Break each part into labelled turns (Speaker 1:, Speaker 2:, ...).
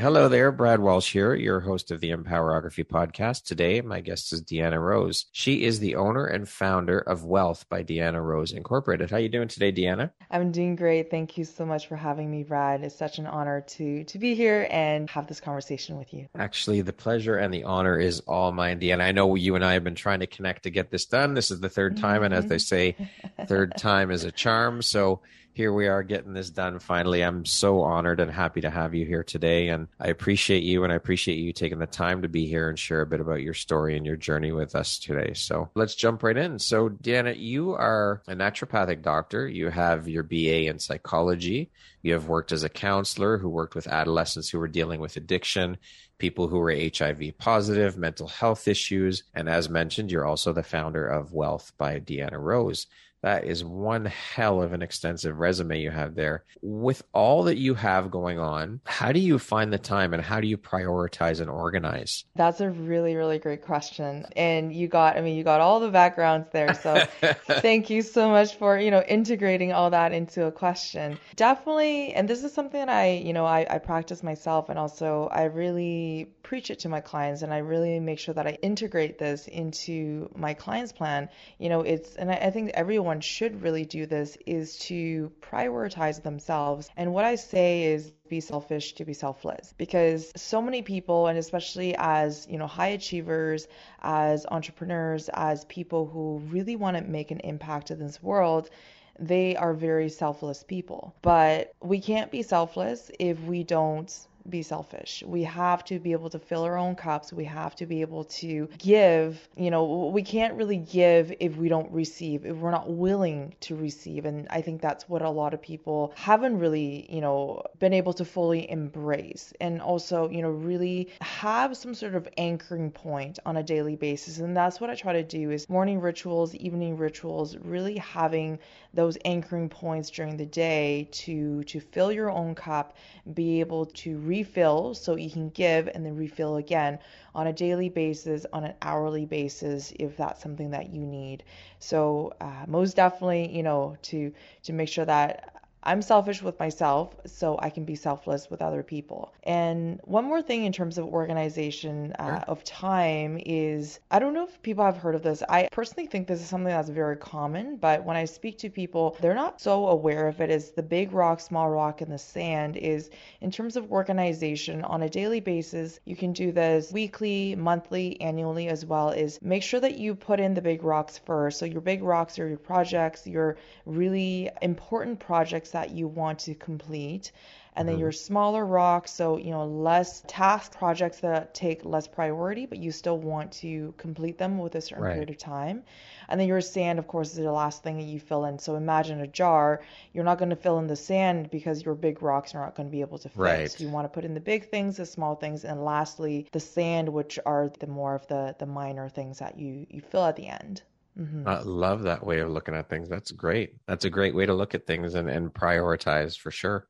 Speaker 1: Hello there, Brad Walsh here, your host of the Empowerography podcast. Today, my guest is Deanna Rose. She is the owner and founder of Wellth by Deanna Rose Incorporated. How are you doing today, Deanna?
Speaker 2: I'm doing great. Thank you so much for having me, Brad. It's such an honor to to be here and have this conversation with you.
Speaker 1: Actually, the pleasure and the honor is all mine, Deanna. I know you and I have been trying to connect to get this done. This is the third time, and as they mm-hmm. say, third time is a charm. So here we are getting this done finally. I'm so honored and happy to have you here today. And I appreciate you and I appreciate you taking the time to be here and share a bit about your story and your journey with us today. So let's jump right in. So, Deanna, you are a naturopathic doctor. You have your BA in psychology. You have worked as a counselor who worked with adolescents who were dealing with addiction, people who were HIV positive, mental health issues. And as mentioned, you're also the founder of Wellth by Deanna Rose. That is one hell of an extensive resume you have there. With all that you have going on, how do you find the time and how do you prioritize and organize?
Speaker 2: That's a really, really great question. And you got, I mean, you got all the backgrounds there. So thank you so much for, you know, integrating all that into a question. Definitely. And this is something that I, you know, I, I practice myself and also I really preach it to my clients and I really make sure that I integrate this into my client's plan. You know, it's, and I, I think everyone everyone should really do this is to prioritize themselves. And what I say is be selfish to be selfless because so many people and especially as you know high achievers as entrepreneurs as people who really want to make an impact in this world they are very selfless people but we can't be selfless if we don't be selfish. We have to be able to fill our own cups. We have to be able to give. You know, we can't really give if we don't receive, if we're not willing to receive. And I think that's what a lot of people haven't really, you know, been able to fully embrace. And also, you know, really have some sort of anchoring point on a daily basis. And that's what I try to do is morning rituals, evening rituals, really having those anchoring points during the day to to fill your own cup, be able to refill so you can give and then refill again on a daily basis, on an hourly basis if that's something that you need. So uh, most definitely, you know, to to make sure that I'm selfish with myself so I can be selfless with other people. And one more thing in terms of organization uh, of time is I don't know if people have heard of this. I personally think this is something that's very common, but when I speak to people, they're not so aware of it as the big rock, small rock, and the sand is in terms of organization on a daily basis. You can do this weekly, monthly, annually as well is make sure that you put in the big rocks first. So your big rocks are your projects, your really important projects that you want to complete and then mm-hmm. your smaller rocks so you know less task projects that take less priority but you still want to complete them with a certain right. period of time and then your sand of course is the last thing that you fill in so imagine a jar you're not going to fill in the sand because your big rocks are not going to be able to fit right. so you want to put in the big things the small things and lastly the sand which are the more of the the minor things that you you fill at the end
Speaker 1: Mm-hmm. I love that way of looking at things. That's great. That's a great way to look at things and, and prioritize for sure.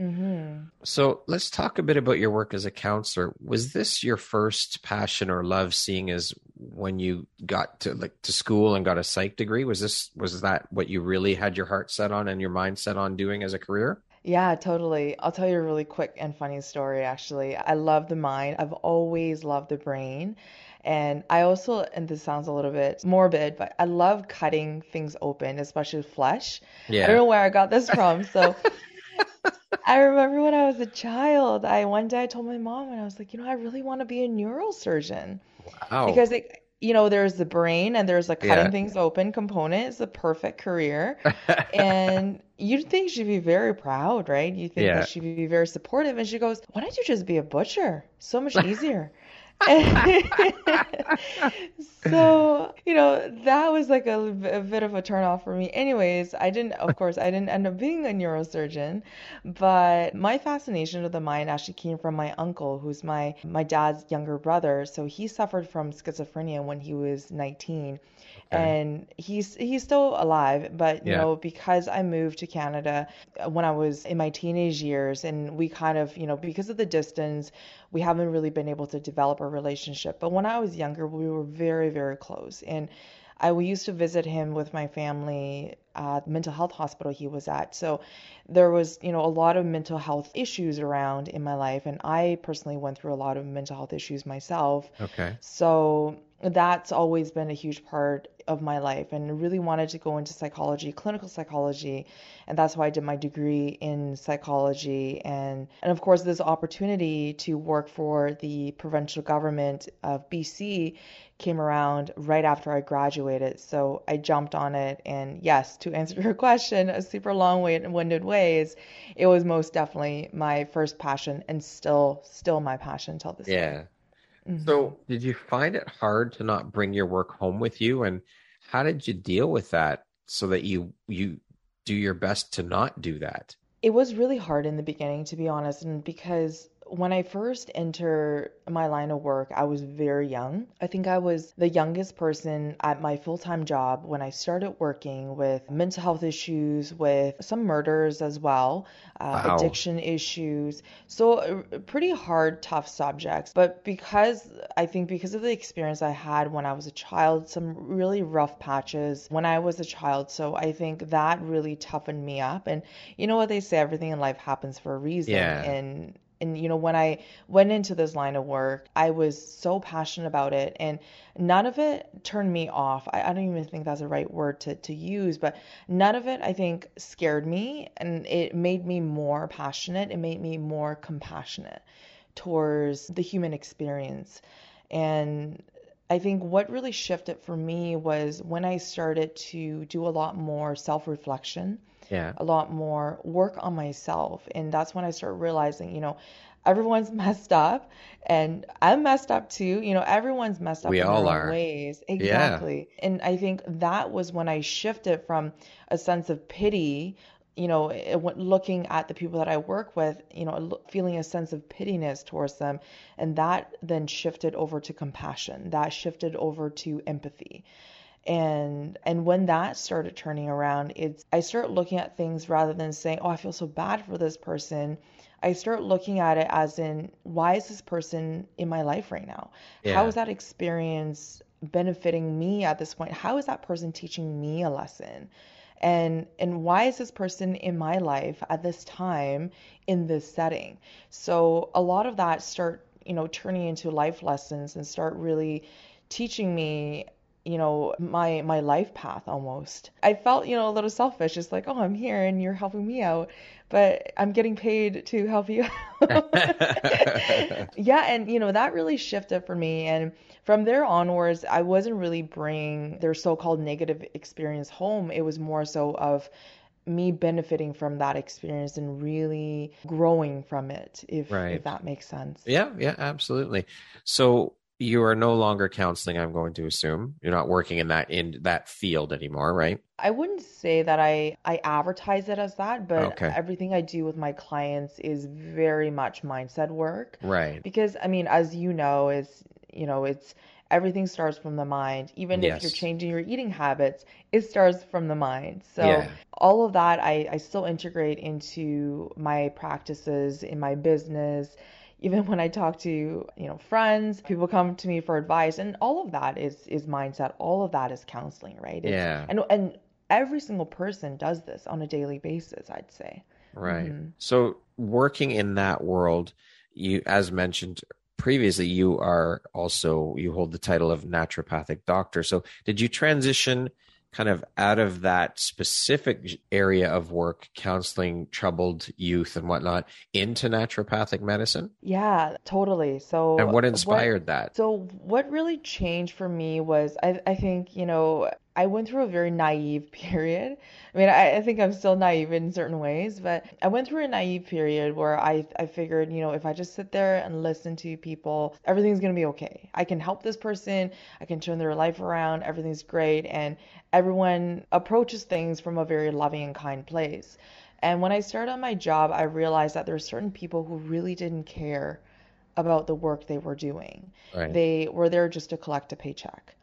Speaker 1: Mm-hmm. So let's talk a bit about your work as a counselor. Was this your first passion or love seeing as when you got to like to school and got a psych degree? Was this was that what you really had your heart set on and your mind set on doing as a career?
Speaker 2: Yeah, totally. I'll tell you a really quick and funny story actually. I love the mind. I've always loved the brain. And I also, and this sounds a little bit morbid, but I love cutting things open, especially flesh. Yeah. I don't know where I got this from. So I remember when I was a child, I one day I told my mom and I was like, you know, I really want to be a neurosurgeon. Wow. Because it, you know, there's the brain and there's a cutting
Speaker 1: Yeah.
Speaker 2: things open component. It's a perfect career. and you'd think she'd be very proud, right? You think
Speaker 1: Yeah.
Speaker 2: that she'd be very supportive. And she goes, Why don't you just be a butcher? So much easier. so, you know, that was like a, a bit of a turnoff for me. Anyways, I didn't, of course, I didn't end up being a neurosurgeon, but my fascination with the mind actually came from my uncle, who's my, my dad's younger brother. So he suffered from schizophrenia when he was 19 and he's he's still alive but you
Speaker 1: Yeah.
Speaker 2: know because i moved to canada uh, when i was in my teenage years and we kind of you know because of the distance we haven't really been able to develop a relationship but when i was younger we were very very close and I we used to visit him with my family at the mental health hospital he was at. So there was, you know, a lot of mental health issues around in my life and I personally went through a lot of mental health issues myself.
Speaker 1: Okay.
Speaker 2: So that's always been a huge part of my life and really wanted to go into psychology, clinical psychology, and that's why I did my degree in psychology and and of course this opportunity to work for the provincial government of BC came around right after I graduated. So I jumped on it and yes, to answer your question, a super long way and winded ways, it was most definitely my first passion and still still my passion till this day. Mhm.
Speaker 1: So, did you find it hard to not bring your work home with you, and how did you deal with that so that you you do your best to not do that?
Speaker 2: It was really hard in the beginning, to be honest, and because when I first entered my line of work, I was very young. I think I was the youngest person at my full time job when I started working with mental health issues, with some murders as well, uh,
Speaker 1: Wow.
Speaker 2: addiction issues. So, uh, pretty hard, tough subjects. But because I think because of the experience I had when I was a child, some really rough patches when I was a child. So, I think that really toughened me up. And you know what they say, everything in life happens for a reason.
Speaker 1: Yeah.
Speaker 2: And and you know when i went into this line of work i was so passionate about it and none of it turned me off. I, I don't even think that's the right word to, to use but none of it i think scared me and it made me more passionate. It made me more compassionate towards the human experience. And I think what really shifted for me was when I started to do a lot more self reflection
Speaker 1: Yeah.
Speaker 2: a lot more work on myself. And that's when I started realizing, you know, everyone's messed up and I'm messed up too. You know, everyone's messed up
Speaker 1: We
Speaker 2: in
Speaker 1: all
Speaker 2: their
Speaker 1: are.
Speaker 2: ways. Exactly. And I think that was when I shifted from a sense of pity, you know, it went- looking at the people that I work with, you know, feeling a sense of pittiness towards them. And that then shifted over to compassion. That shifted over to empathy and and when that started turning around it's i start looking at things rather than saying oh i feel so bad for this person. I start looking at it as in why is this person in my life right now?
Speaker 1: Yeah.
Speaker 2: how is that experience benefiting me at this point? How is that person teaching me a lesson? And and why is this person in my life at this time in this setting? So a lot of that start you know turning into life lessons and start really teaching me you know my my life path almost i felt you know a little selfish just like oh i'm here and you're helping me out but i'm getting paid to help you out yeah and you know that really shifted for me and from there onwards i wasn't really bringing their so-called negative experience home it was more so of me benefiting from that experience and really growing from it if
Speaker 1: Right.
Speaker 2: if that makes sense
Speaker 1: Yeah, yeah, absolutely. So you are no longer counseling, I'm going to assume. You're not working in that in that field anymore, right?
Speaker 2: I wouldn't say that I I advertise it as that, but
Speaker 1: Okay.
Speaker 2: everything I do with my clients is very much mindset work
Speaker 1: Right.
Speaker 2: because I mean, as you know, is you know, it's everything starts from the mind. Even if you're changing your eating habits, it starts from the mind. So
Speaker 1: Yeah.
Speaker 2: all of that I I still integrate into my practices in my business. Even when I talk to you know friends, people come to me for advice, and all of that is is mindset. All of that is counseling, right? It's,
Speaker 1: Yeah.
Speaker 2: and and every single person does this on a daily basis, I'd say.
Speaker 1: Right.
Speaker 2: Mhm.
Speaker 1: So working in that world, you as mentioned previously, you are also you hold the title of naturopathic doctor. So did you transition kind of out of that specific area of work, counseling troubled youth and whatnot, into naturopathic medicine?
Speaker 2: Yeah, totally. So,
Speaker 1: and what inspired what, that?
Speaker 2: So, what really changed for me was I, I think, you know, I went through a very naive period. I mean, I, I, think I'm still naive in certain ways, but I went through a naive period where I, I figured, you know, if I just sit there and listen to people, everything's going to be okay. I can help this person, I can turn their life around, everything's great. And everyone approaches things from a very loving and kind place. And when I started on my job, I realized that there were certain people who really didn't care about the work they were doing. Right. They were there just to collect a paycheck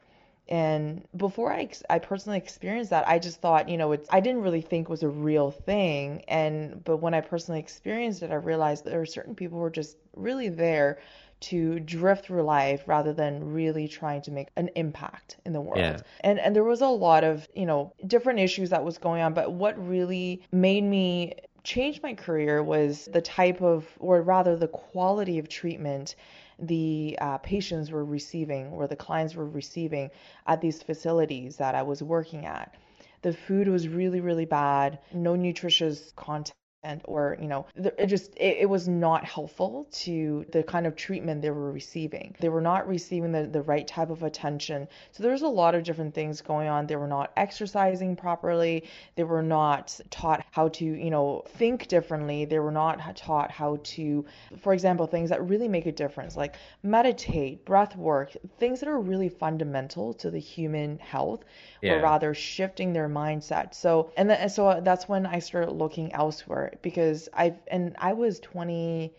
Speaker 2: and before I, I personally experienced that i just thought you know it's i didn't really think was a real thing and but when i personally experienced it i realized there are certain people who are just really there to drift through life rather than really trying to make an impact in the world. Yeah. And and there was a lot of, you know, different issues that was going on, but what really made me change my career was the type of or rather the quality of treatment the uh, patients were receiving or the clients were receiving at these facilities that I was working at. The food was really, really bad, no nutritious content and or you know it just it, it, was not helpful to the kind of treatment they were receiving. They were not receiving the, the right type of attention. So there's a lot of different things going on. They were not exercising properly. They were not taught how to you know think differently. They were not taught how to for example things that really make a difference like meditate breath work things that are really fundamental to the human health yeah. or rather shifting their mindset. So and, then, and so uh, that's when i started looking elsewhere because I've and I was 20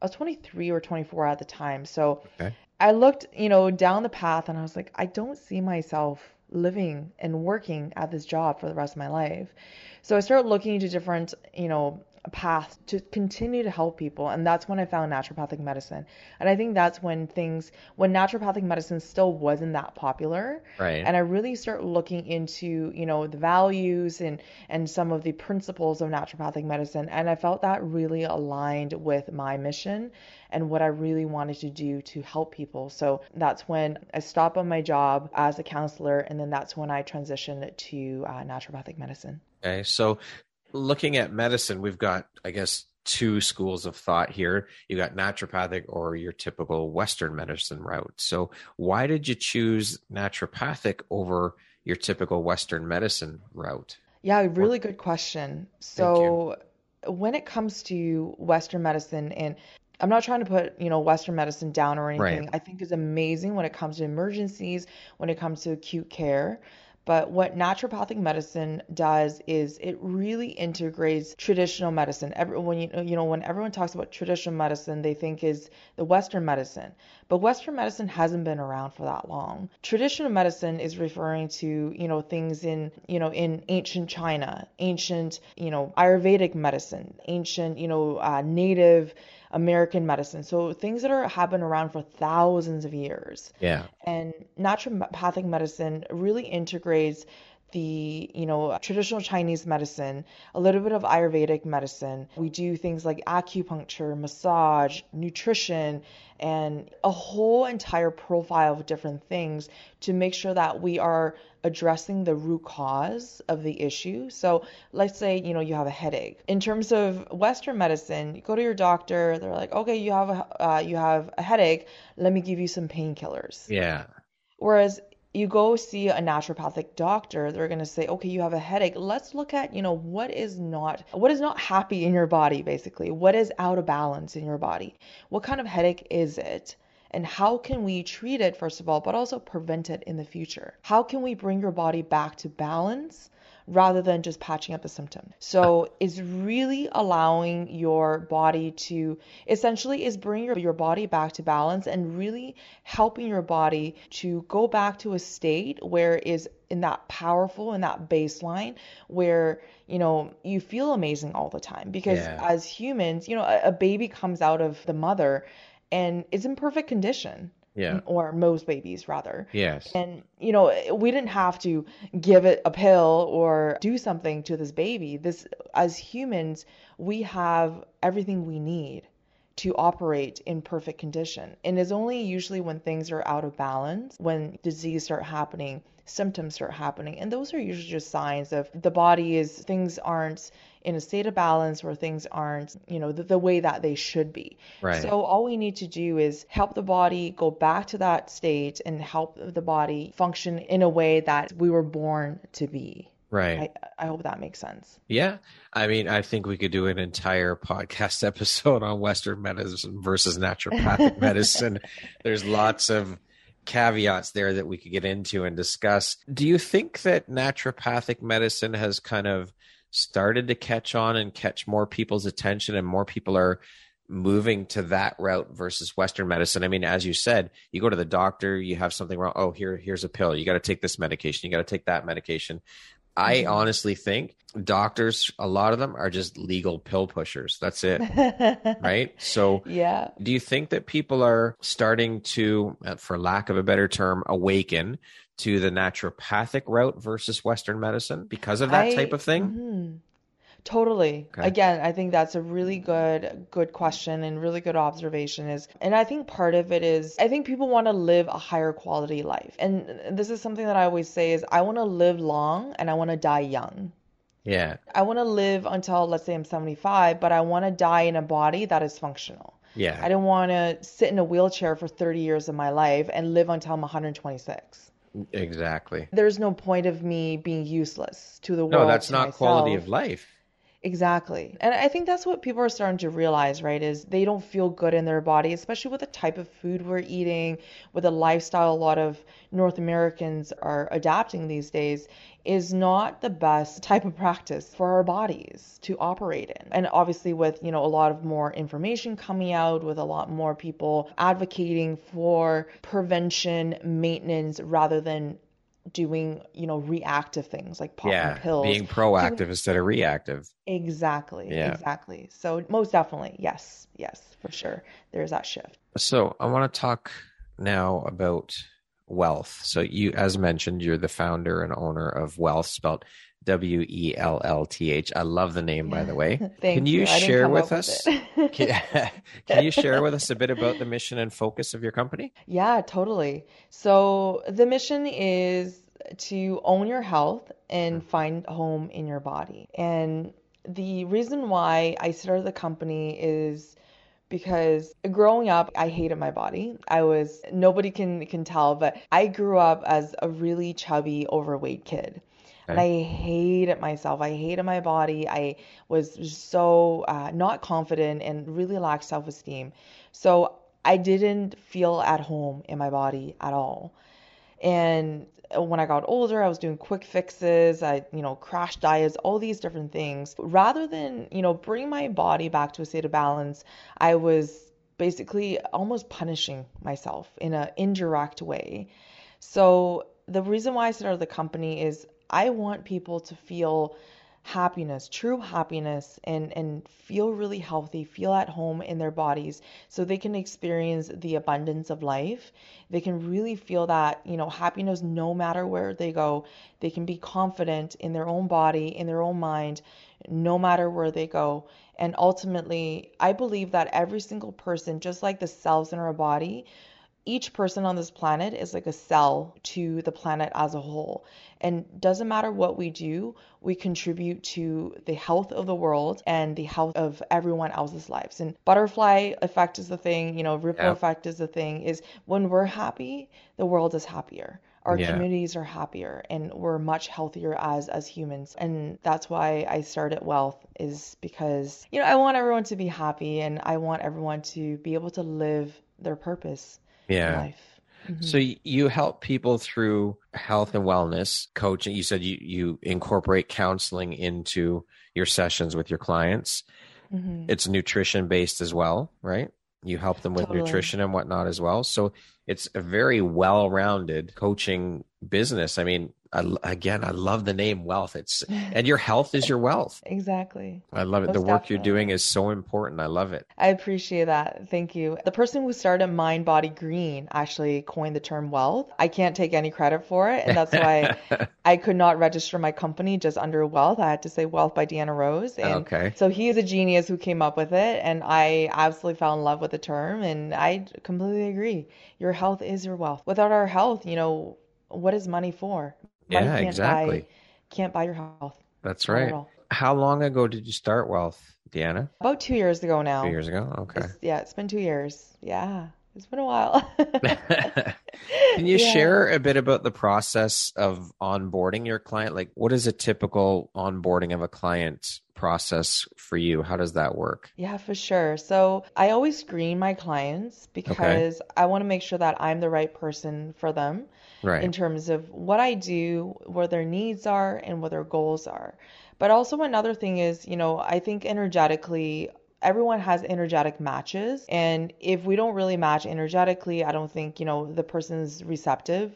Speaker 2: I was 23 or 24 at the time. So okay. I looked, you know, down the path and I was like, I don't see myself living and working at this job for the rest of my life. So I started looking into different, you know, path to continue to help people and that's when i found naturopathic medicine. And i think that's when things when naturopathic medicine still wasn't that popular.
Speaker 1: Right.
Speaker 2: And i really start looking into you know the values and and some of the principles of naturopathic medicine. And i felt that really aligned with my mission and what i really wanted to do to help people. So that's when i stopped on my job as a counselor and then that's when i transitioned to uh, naturopathic medicine.
Speaker 1: Okay, so looking at medicine, we've got, I guess, two schools of thought here. You got naturopathic or your typical Western medicine route. So, why did you choose naturopathic over your typical Western medicine route?
Speaker 2: Yeah, really good question. So, when it comes to Western medicine, and I'm not trying to put, you know, Western medicine down or anything. Right. I think is amazing when it comes to emergencies, when it comes to acute care. But what naturopathic medicine does is it really integrates traditional medicine. Everyone, you know, you know, when everyone talks about traditional medicine, they think is the Western medicine. But Western medicine hasn't been around for that long. Traditional medicine is referring to, you know, things in, you know, in ancient China, ancient, you know, Ayurvedic medicine, ancient, you know, uh, native American medicine. So things that are have been around for thousands of years.
Speaker 1: Yeah.
Speaker 2: And naturopathic medicine really integrates the you know traditional chinese medicine a little bit of ayurvedic medicine. We do things like acupuncture massage nutrition and a whole entire profile of different things to make sure that we are addressing the root cause of the issue. So let's say you know you have a headache. In terms of western medicine you go to your doctor. They're like okay you have a uh, you have a headache. Let me give you some painkillers.
Speaker 1: Yeah.
Speaker 2: Whereas you go see a naturopathic doctor they're going to say okay you have a headache. Let's look at you know what is not what is not happy in your body basically. What is out of balance in your body? What kind of headache is it? And how can we treat it first of all but also prevent it in the future? How can we bring your body back to balance rather than just patching up the symptom. So it's really allowing your body to essentially is bringing your, your body back to balance and really helping your body to go back to a state where is in that powerful in that baseline where you know you feel amazing all the time because yeah. as humans you know a, a baby comes out of the mother and is in perfect condition
Speaker 1: yeah.
Speaker 2: or most babies rather.
Speaker 1: Yes.
Speaker 2: And you know, we didn't have to give it a pill or do something to this baby. This as humans, we have everything we need to operate in perfect condition. And it's only usually when things are out of balance, when disease start happening, symptoms start happening. And those are usually just signs of the body is things aren't in a state of balance where things aren't, you know, the, the, way that they should be.
Speaker 1: Right.
Speaker 2: So all we need to do is help the body go back to that state and help the body function in a way that we were born to be.
Speaker 1: Right.
Speaker 2: I, I hope that makes sense.
Speaker 1: Yeah. I mean, I think we could do an entire podcast episode on Western medicine versus naturopathic medicine. There's lots of caveats there that we could get into and discuss. Do you think that naturopathic medicine has kind of started to catch on and catch more people's attention and more people are moving to that route versus western medicine i mean as you said you go to the doctor you have something wrong oh here here's a pill you got to take this medication you got to take that medication i mm-hmm. honestly think doctors a lot of them are just legal pill pushers that's it right so
Speaker 2: yeah
Speaker 1: do you think that people are starting to uh, for lack of a better term awaken to the naturopathic route versus Western medicine because of that I, type of thing?
Speaker 2: Mm-hmm. Totally. Okay. Again, I think that's a really good good question and really good observation is and I think part of it is I think people want to live a higher quality life. And this is something that I always say is I want to live long and I want to die young.
Speaker 1: Yeah.
Speaker 2: I want to live until let's say I'm 75, but I want to die in a body that is functional.
Speaker 1: Yeah.
Speaker 2: I don't want to sit in a wheelchair for 30 years of my life and live until I'm 126.
Speaker 1: Exactly.
Speaker 2: There's no point of me being useless to the world.
Speaker 1: No, that's not
Speaker 2: myself.
Speaker 1: quality of life.
Speaker 2: Exactly. And I think that's what people are starting to realize, right? Is they don't feel good in their body, especially with the type of food we're eating, with the lifestyle a lot of North Americans are adapting these days, is not the best type of practice for our bodies to operate in. And obviously with, you know, a lot of more information coming out, with a lot more people advocating for prevention, maintenance rather than doing you know reactive things like popping
Speaker 1: yeah,
Speaker 2: pills.
Speaker 1: Being proactive doing... instead of reactive.
Speaker 2: Exactly
Speaker 1: yeah.
Speaker 2: exactly. So most definitely yes yes for sure there's that shift.
Speaker 1: So i want to talk now about Wellth. So you as mentioned you're the founder and owner of Wellth spelled W E L L T H. I love the name, by the way.
Speaker 2: can
Speaker 1: you,
Speaker 2: you.
Speaker 1: share with us? With can, can you share with us a bit about the mission and focus of your company?
Speaker 2: Yeah, totally. So the mission is to own your health and hmm. find home in your body. And the reason why I started the company is because growing up I hated my body. I was nobody can can tell, but I grew up as a really chubby overweight kid. And I hated myself. I hated my body. I was so uh, not confident and really lacked self esteem. So I didn't feel at home in my body at all. And when I got older, I was doing quick fixes, I, you know, crash diets, all these different things. Rather than, you know, bring my body back to a state of balance, I was basically almost punishing myself in an indirect way. So the reason why I started the company is I want people to feel happiness, true happiness, and, and feel really healthy, feel at home in their bodies so they can experience the abundance of life. They can really feel that, you know, happiness no matter where they go. They can be confident in their own body, in their own mind, no matter where they go. And ultimately, I believe that every single person, just like the cells in our body, each person on this planet is like a cell to the planet as a whole. And doesn't matter what we do, we contribute to the health of the world and the health of everyone else's lives. And butterfly effect is the thing, you know, ripple yeah. effect is the thing, is when we're happy, the world is happier. Our yeah. communities are happier and we're much healthier as as humans. And that's why I started Wellth is because, you know, I want everyone to be happy and I want everyone to be able to live their purpose
Speaker 1: yeah.
Speaker 2: life.
Speaker 1: Mm-hmm. So you help people through health and wellness coaching. You said you, you incorporate counseling into your sessions with your clients. Mm-hmm. It's nutrition based as well, right? You help them with totally. nutrition and whatnot as well. So it's a very well rounded coaching business. I mean, I, again, I love the name Wellth. It's and your health is your wealth.
Speaker 2: Exactly.
Speaker 1: I love it.
Speaker 2: Most
Speaker 1: the work
Speaker 2: definitely.
Speaker 1: you're doing is so important. I love it.
Speaker 2: I appreciate that. Thank you. The person who started Mind Body Green actually coined the term Wellth. I can't take any credit for it. And that's why I could not register my company just under Wellth. I had to say Wellth by Deanna Rose. And
Speaker 1: Okay.
Speaker 2: so he is a genius who came up with it. And I absolutely fell in love with the term. And I completely agree. Your health is your wealth. Without our health, you know, what is money for? Money
Speaker 1: Yeah,
Speaker 2: can't
Speaker 1: exactly.
Speaker 2: Buy, can't buy your health.
Speaker 1: That's right. How long ago did you start Wellth, Deanna?
Speaker 2: About two years ago now.
Speaker 1: Two years ago. Okay.
Speaker 2: It's- yeah, it's been two years. Yeah, it's been a while.
Speaker 1: Can you
Speaker 2: Yeah.
Speaker 1: share a bit about the process of onboarding your client? Like, what is a typical onboarding of a client process for you? How does that work?
Speaker 2: Yeah, for sure. So I always screen my clients because I want to make sure that I'm the right person for them in terms of what I do, what their needs are, and what their goals are. But also, another thing is, you know, I think energetically, everyone has energetic matches. And if we don't really match energetically, I don't think, you know, the person's receptive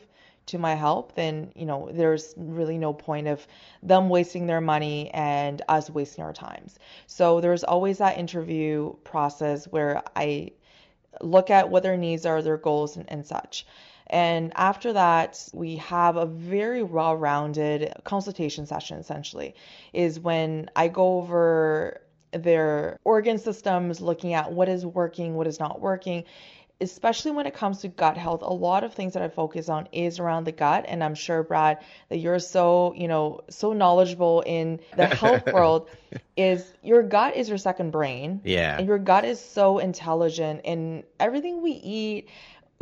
Speaker 2: to my help, then, you know, there's really no point of them wasting their money and us wasting our times. So there's always that interview process where I look at what their needs are, their goals, and, and such. And after that, we have a very well rounded consultation session essentially, is when I go over their organ systems, looking at what is working, what is not working. Especially when it comes to gut health, a lot of things that I focus on is around the gut. And I'm sure, Brad, that you're so, you know, so knowledgeable in the health world is your gut is your second brain.
Speaker 1: Yeah.
Speaker 2: And your gut is so intelligent and everything we eat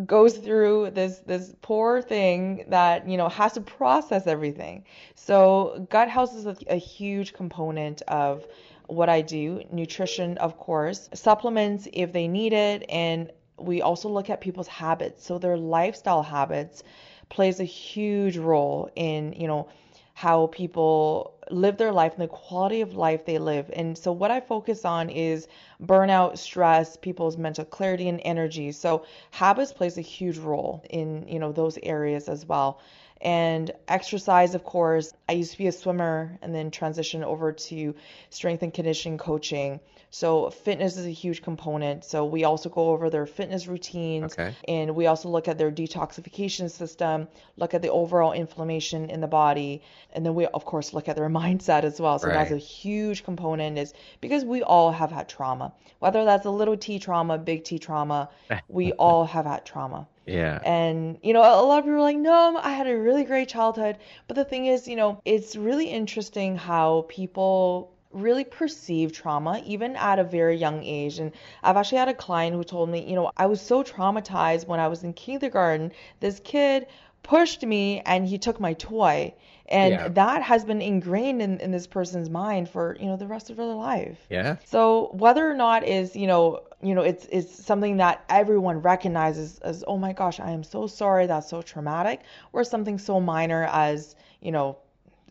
Speaker 2: goes through this this poor thing that you know has to process everything. So gut health is a, a huge component of what I do. Nutrition, of course, supplements if they need it, and we also look at people's habits. So their lifestyle habits plays a huge role in you know how people live their life and the quality of life they live. And so what I focus on is burnout, stress, people's mental clarity and energy. So habits plays a huge role in, you know, those areas as well. And exercise, of course, I used to be a swimmer and then transitioned over to strength and conditioning coaching. So fitness is a huge component. So we also go over their fitness routines
Speaker 1: Okay.
Speaker 2: and we also look at their detoxification system, look at the overall inflammation in the body, and then we of course look at their mindset as well. So that's a huge component is because we all have had trauma. Whether that's a little T trauma, big T trauma, we all have had trauma.
Speaker 1: Yeah.
Speaker 2: And, you know, a lot of people are like, no, I had a really great childhood. But the thing is, you know, it's really interesting how people really perceive trauma, even at a very young age. And I've actually had a client who told me, you know, I was so traumatized when I was in kindergarten. This kid pushed me and he took my toy. And
Speaker 1: Yeah.
Speaker 2: that has been ingrained in, in this person's mind for, you know, the rest of their life.
Speaker 1: Yeah.
Speaker 2: So whether or not is you know you know it's it's something that everyone recognizes as oh my gosh I am so sorry that's so traumatic or something so minor as you know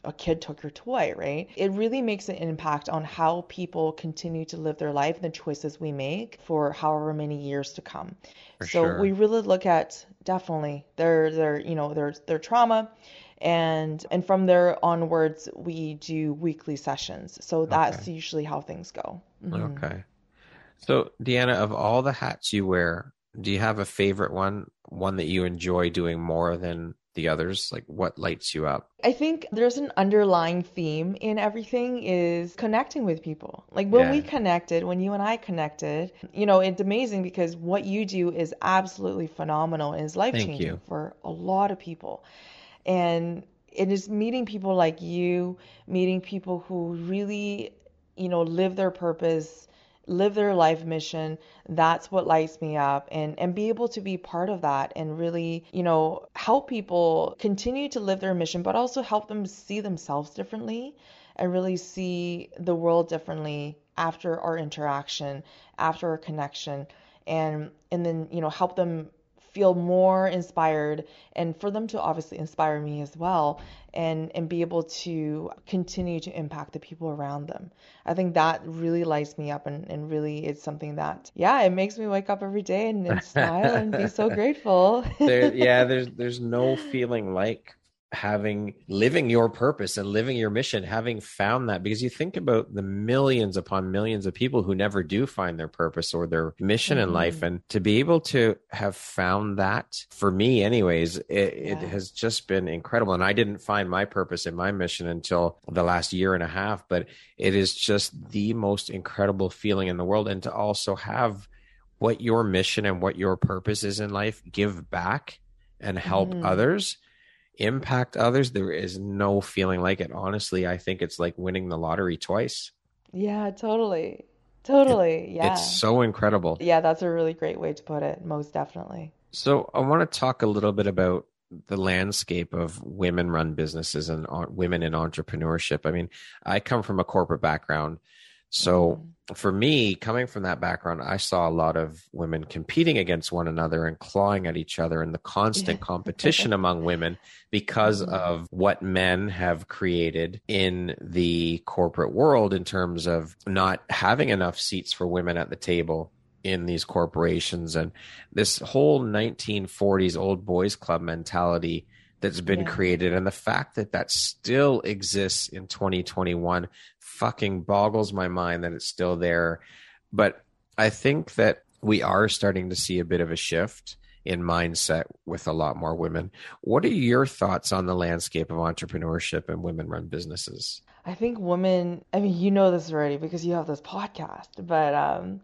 Speaker 2: a kid took your toy right it really makes an impact on how people continue to live their life and the choices we make for however many years to come
Speaker 1: For
Speaker 2: so
Speaker 1: sure.
Speaker 2: we really look at definitely their their you know their their trauma and and from there onwards we do weekly sessions so that's
Speaker 1: Okay.
Speaker 2: usually how things go Mhm.
Speaker 1: Okay. So, Deanna, of all the hats you wear, do you have a favorite one? One that you enjoy doing more than the others? Like, what lights you up?
Speaker 2: I think there's an underlying theme in everything is connecting with people. Like when we connected, when you and I connected, you know, it's amazing because what you do is absolutely phenomenal and is life changing for a lot of people. And it is meeting people like you, meeting people who really, you know, live their purpose, live their life mission. That's what lights me up and and be able to be part of that and really, you know, help people continue to live their mission but also help them see themselves differently and really see the world differently after our interaction, after our connection and and then, you know, help them feel more inspired and for them to obviously inspire me as well and and be able to continue to impact the people around them. I think that really lights me up and, and really it's something that yeah it makes me wake up every day and, and smile and be so grateful.
Speaker 1: There, yeah, there's there's no feeling like having living your purpose and living your mission having found that because you think about the millions upon millions of people who never do find their purpose or their mission mm-hmm. in life mm-hmm. and to be able to have found that for me anyways it, yeah. it has just been incredible and i didn't find my purpose in my mission until the last year and a half but it is just the most incredible feeling in the world and to also have what your mission and what your purpose is in life give back and help mm-hmm. others impact others, there is no feeling like it. Honestly, I think it's like winning the lottery twice.
Speaker 2: Yeah, totally. Totally. It, yeah.
Speaker 1: It's so incredible.
Speaker 2: Yeah, that's a really great way to put it. Most definitely.
Speaker 1: So, I want to talk a little bit about the landscape of women run businesses and women in entrepreneurship. I mean, I come from a corporate background. So mm-hmm. For me, coming from that background, I saw a lot of women competing against one another and clawing at each other and the constant competition among women because mm-hmm. of what men have created in the corporate world in terms of not having enough seats for women at the table in these corporations and this whole 1940s old boys club mentality that's been yeah. created. And the fact that that still exists in 2021 fucking boggles my mind that it's still there. But i think that we are starting to see a bit of a shift in mindset with a lot more women. What are your thoughts on the landscape of entrepreneurship and women run businesses?
Speaker 2: I think women i mean you know this already because you have this podcast but um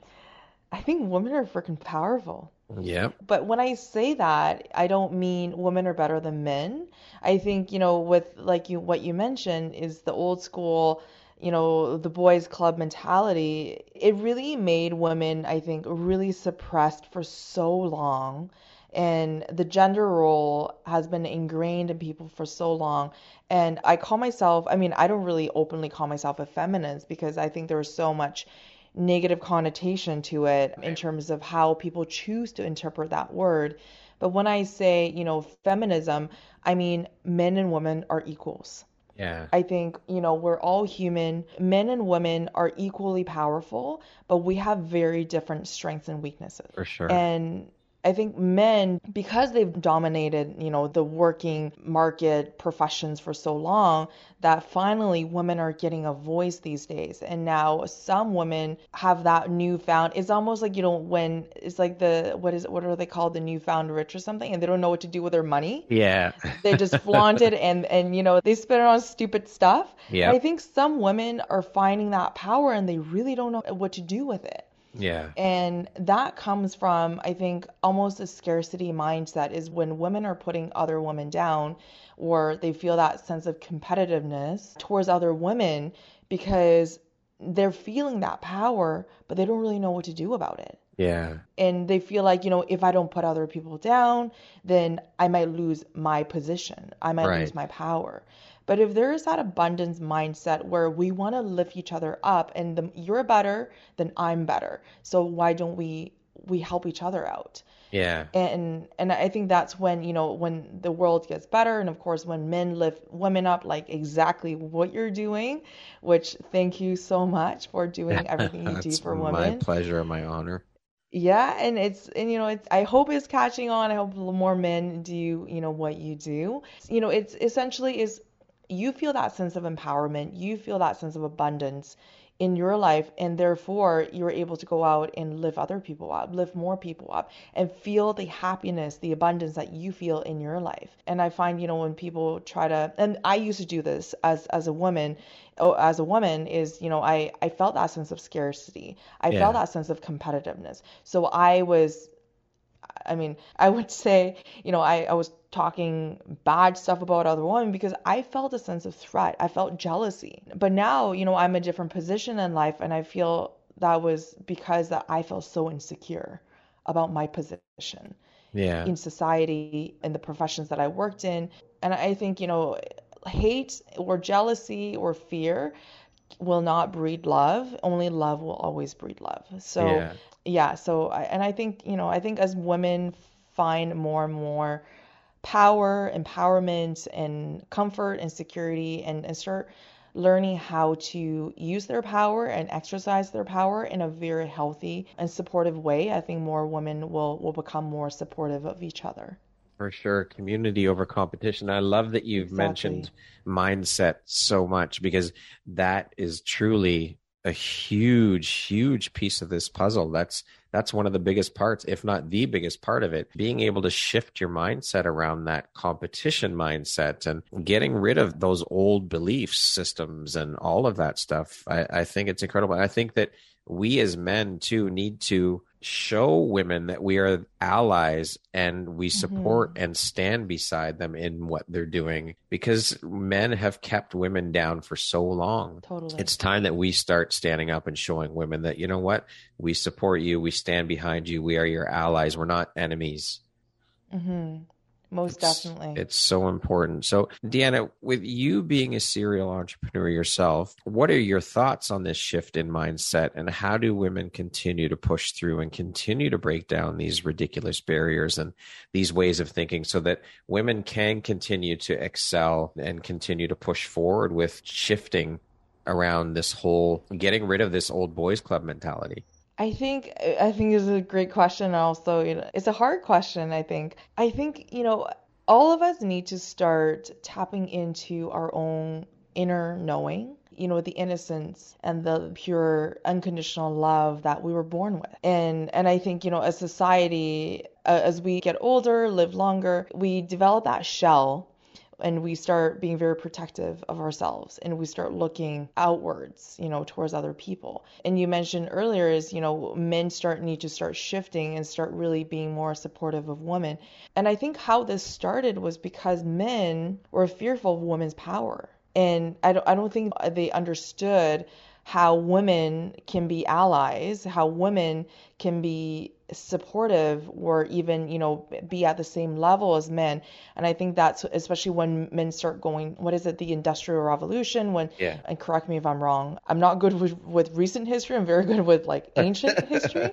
Speaker 2: i think women are freaking powerful
Speaker 1: yeah.
Speaker 2: But when I say that, I don't mean women are better than men. I think, you know, with like you what you mentioned is the old school, you know, the boys club mentality. It really made women, I think, really suppressed for so long. And the gender role has been ingrained in people for so long. And I call myself, I mean, I don't really openly call myself a feminist because I think there's so much negative connotation to it right. in terms of how people choose to interpret that word. But when I say, you know, feminism, I mean men and women are equals.
Speaker 1: Yeah.
Speaker 2: I think, you know, we're all human. Men and women are equally powerful, but we have very different strengths and weaknesses.
Speaker 1: For sure.
Speaker 2: And I think men, because they've dominated, you know, the working market professions for so long, that finally women are getting a voice these days. And now some women have that newfound. It's almost like you know when it's like the what is what are they called the newfound rich or something, and they don't know what to do with their money.
Speaker 1: Yeah,
Speaker 2: they just flaunt it and and you know they spend it on stupid stuff.
Speaker 1: Yeah,
Speaker 2: I think some women are finding that power and they really don't know what to do with it.
Speaker 1: Yeah.
Speaker 2: And that comes from, I think, almost a scarcity mindset is when women are putting other women down or they feel that sense of competitiveness towards other women because they're feeling that power, but they don't really know what to do about it.
Speaker 1: Yeah.
Speaker 2: And they feel like, you know, if I don't put other people down, then I might lose my position. I might right. lose my power. But if there is that abundance mindset where we want to lift each other up and the, you're better, then I'm better. So why don't we we help each other out?
Speaker 1: Yeah.
Speaker 2: And and I think that's when, you know, when the world gets better and of course when men lift women up like exactly what you're doing, which thank you so much for doing everything you do for women.
Speaker 1: My pleasure, and my honor
Speaker 2: yeah and it's and you know it's i hope it's catching on i hope more men do you know what you do you know it's essentially is you feel that sense of empowerment, you feel that sense of abundance in your life, and therefore you're able to go out and lift other people up, lift more people up, and feel the happiness, the abundance that you feel in your life. And I find, you know, when people try to, and I used to do this as as a woman, oh, as a woman, is you know, I I felt that sense of scarcity, I yeah. felt that sense of competitiveness, so I was I mean, I would say, you know, I, I was talking bad stuff about other women because I felt a sense of threat. I felt jealousy. But now, you know, I'm a different position in life and I feel that was because that I felt so insecure about my position
Speaker 1: yeah.
Speaker 2: in society and the professions that I worked in. And I think, you know, hate or jealousy or fear will not breed love. Only love will always breed love. So yeah, yeah so I, and I think, you know, I think as women find more and more power, empowerment and comfort and security and, and start learning how to use their power and exercise their power in a very healthy and supportive way, I think more women will will become more supportive of each other.
Speaker 1: For sure. Community over competition. I love that you've exactly. mentioned mindset so much because that is truly a huge, huge piece of this puzzle. That's that's one of the biggest parts, if not the biggest part of it. Being able to shift your mindset around that competition mindset and getting rid of those old belief systems and all of that stuff. I, I think it's incredible. I think that we as men too need to show women that we are allies and we support mm-hmm. and stand beside them in what they're doing because men have kept women down for so long.
Speaker 2: Totally.
Speaker 1: It's time that we start standing up and showing women that, you know what, we support you, we stand behind you, we are your allies, we're not enemies.
Speaker 2: Mm-hmm. Most
Speaker 1: it's,
Speaker 2: definitely.
Speaker 1: It's so important. So, Deanna, with you being a serial entrepreneur yourself, what are your thoughts on this shift in mindset and how do women continue to push through and continue to break down these ridiculous barriers and these ways of thinking so that women can continue to excel and continue to push forward with shifting around this whole getting rid of this old boys club mentality?
Speaker 2: I think I think is a great question. Also, you know, it's a hard question. I think. I think you know, all of us need to start tapping into our own inner knowing. You know, the innocence and the pure unconditional love that we were born with. And and I think you know, as society, uh, as we get older, live longer, we develop that shell and we start being very protective of ourselves and we start looking outwards you know towards other people. And you mentioned earlier is you know men start need to start shifting and start really being more supportive of women. And i think how this started was because men were fearful of women's power. And i don't, I don't think they understood how women can be allies, how women can be supportive or even, you know, be at the same level as men. And I think that's especially when men start going, what is it, the industrial revolution? When,
Speaker 1: yeah.
Speaker 2: and correct me if I'm wrong, I'm not good with, with recent history, I'm very good with like ancient history.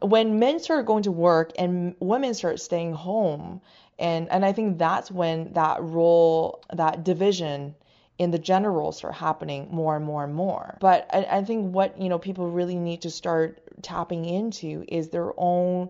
Speaker 2: When men start going to work and women start staying home, and, and I think that's when that role, that division in the gender roles start happening more and more and more. But I, I think what you know people really need to start tapping into is their own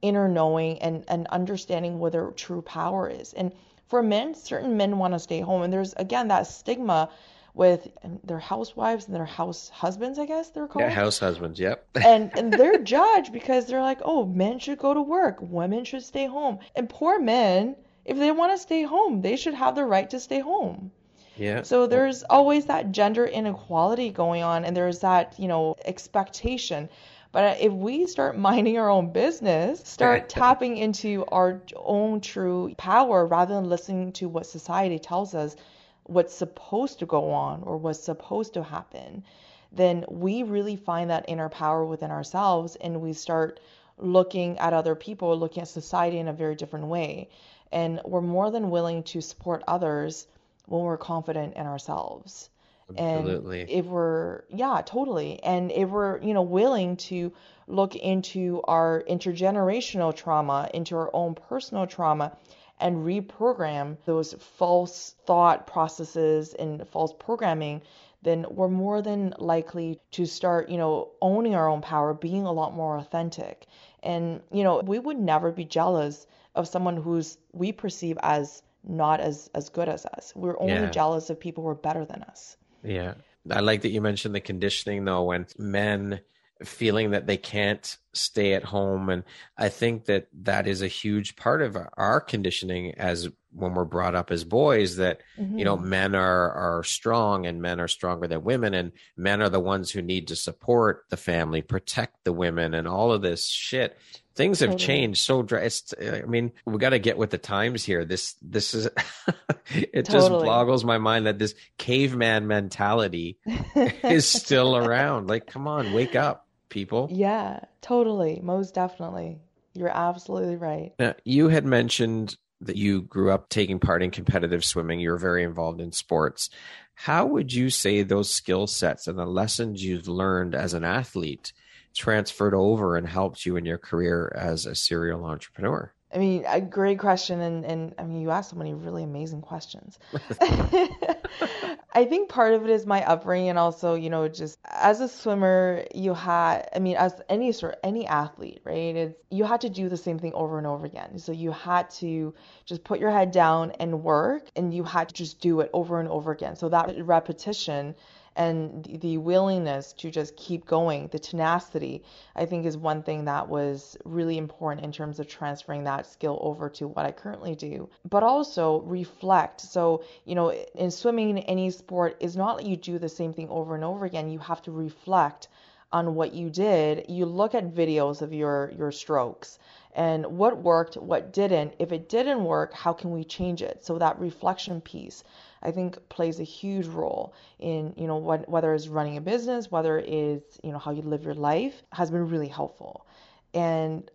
Speaker 2: inner knowing and, and understanding what their true power is. And for men, certain men want to stay home, and there's again that stigma with their housewives and their house husbands, I guess they're called.
Speaker 1: Yeah, house husbands. Yep.
Speaker 2: and and they're judged because they're like, oh, men should go to work, women should stay home, and poor men, if they want to stay home, they should have the right to stay home.
Speaker 1: Yeah.
Speaker 2: So there's always that gender inequality going on, and there's that, you know, expectation. But if we start minding our own business, start tapping into our own true power rather than listening to what society tells us what's supposed to go on or what's supposed to happen, then we really find that inner power within ourselves and we start looking at other people, looking at society in a very different way. And we're more than willing to support others when we're confident in ourselves.
Speaker 1: Absolutely.
Speaker 2: And if we're, yeah, totally. And if we're, you know, willing to look into our intergenerational trauma, into our own personal trauma, and reprogram those false thought processes and false programming, then we're more than likely to start, you know, owning our own power, being a lot more authentic. And, you know, we would never be jealous of someone who's we perceive as not as as good as us. We're only yeah. jealous of people who are better than us.
Speaker 1: Yeah. I like that you mentioned the conditioning though when men feeling that they can't stay at home and I think that that is a huge part of our conditioning as when we're brought up as boys that mm-hmm. you know mm-hmm. men are are strong and men are stronger than women and men are the ones who need to support the family protect the women and all of this shit things have totally. changed so dry. I mean, we got to get with the times here. This, this is, it totally. just boggles my mind that this caveman mentality is still around. Like, come on, wake up, people.
Speaker 2: Yeah, totally. Most definitely. You're absolutely right.
Speaker 1: Now, you had mentioned that you grew up taking part in competitive swimming. You were very involved in sports. How would you say those skill sets and the lessons you've learned as an athlete transferred over and helped you in your career as a serial entrepreneur?
Speaker 2: I mean, a great question, and and I mean, you asked so many really amazing questions. I think part of it is my upbringing and also, you know, just as a swimmer, you had, I mean, as any sort, any athlete, right? It's, you had to do the same thing over and over again. So you had to just put your head down and work and you had to just do it over and over again. So that repetition and the willingness to just keep going, the tenacity, I think is one thing that was really important in terms of transferring that skill over to what I currently do. But also reflect. So, you know, in swimming in any sport is not that you do the same thing over and over again. You have to reflect on what you did. You look at videos of your your strokes and what worked, what didn't. If it didn't work, how can we change it? So that reflection piece. I think plays a huge role in, you know, what, whether it's running a business, whether it's, you know, how you live your life has been really helpful. And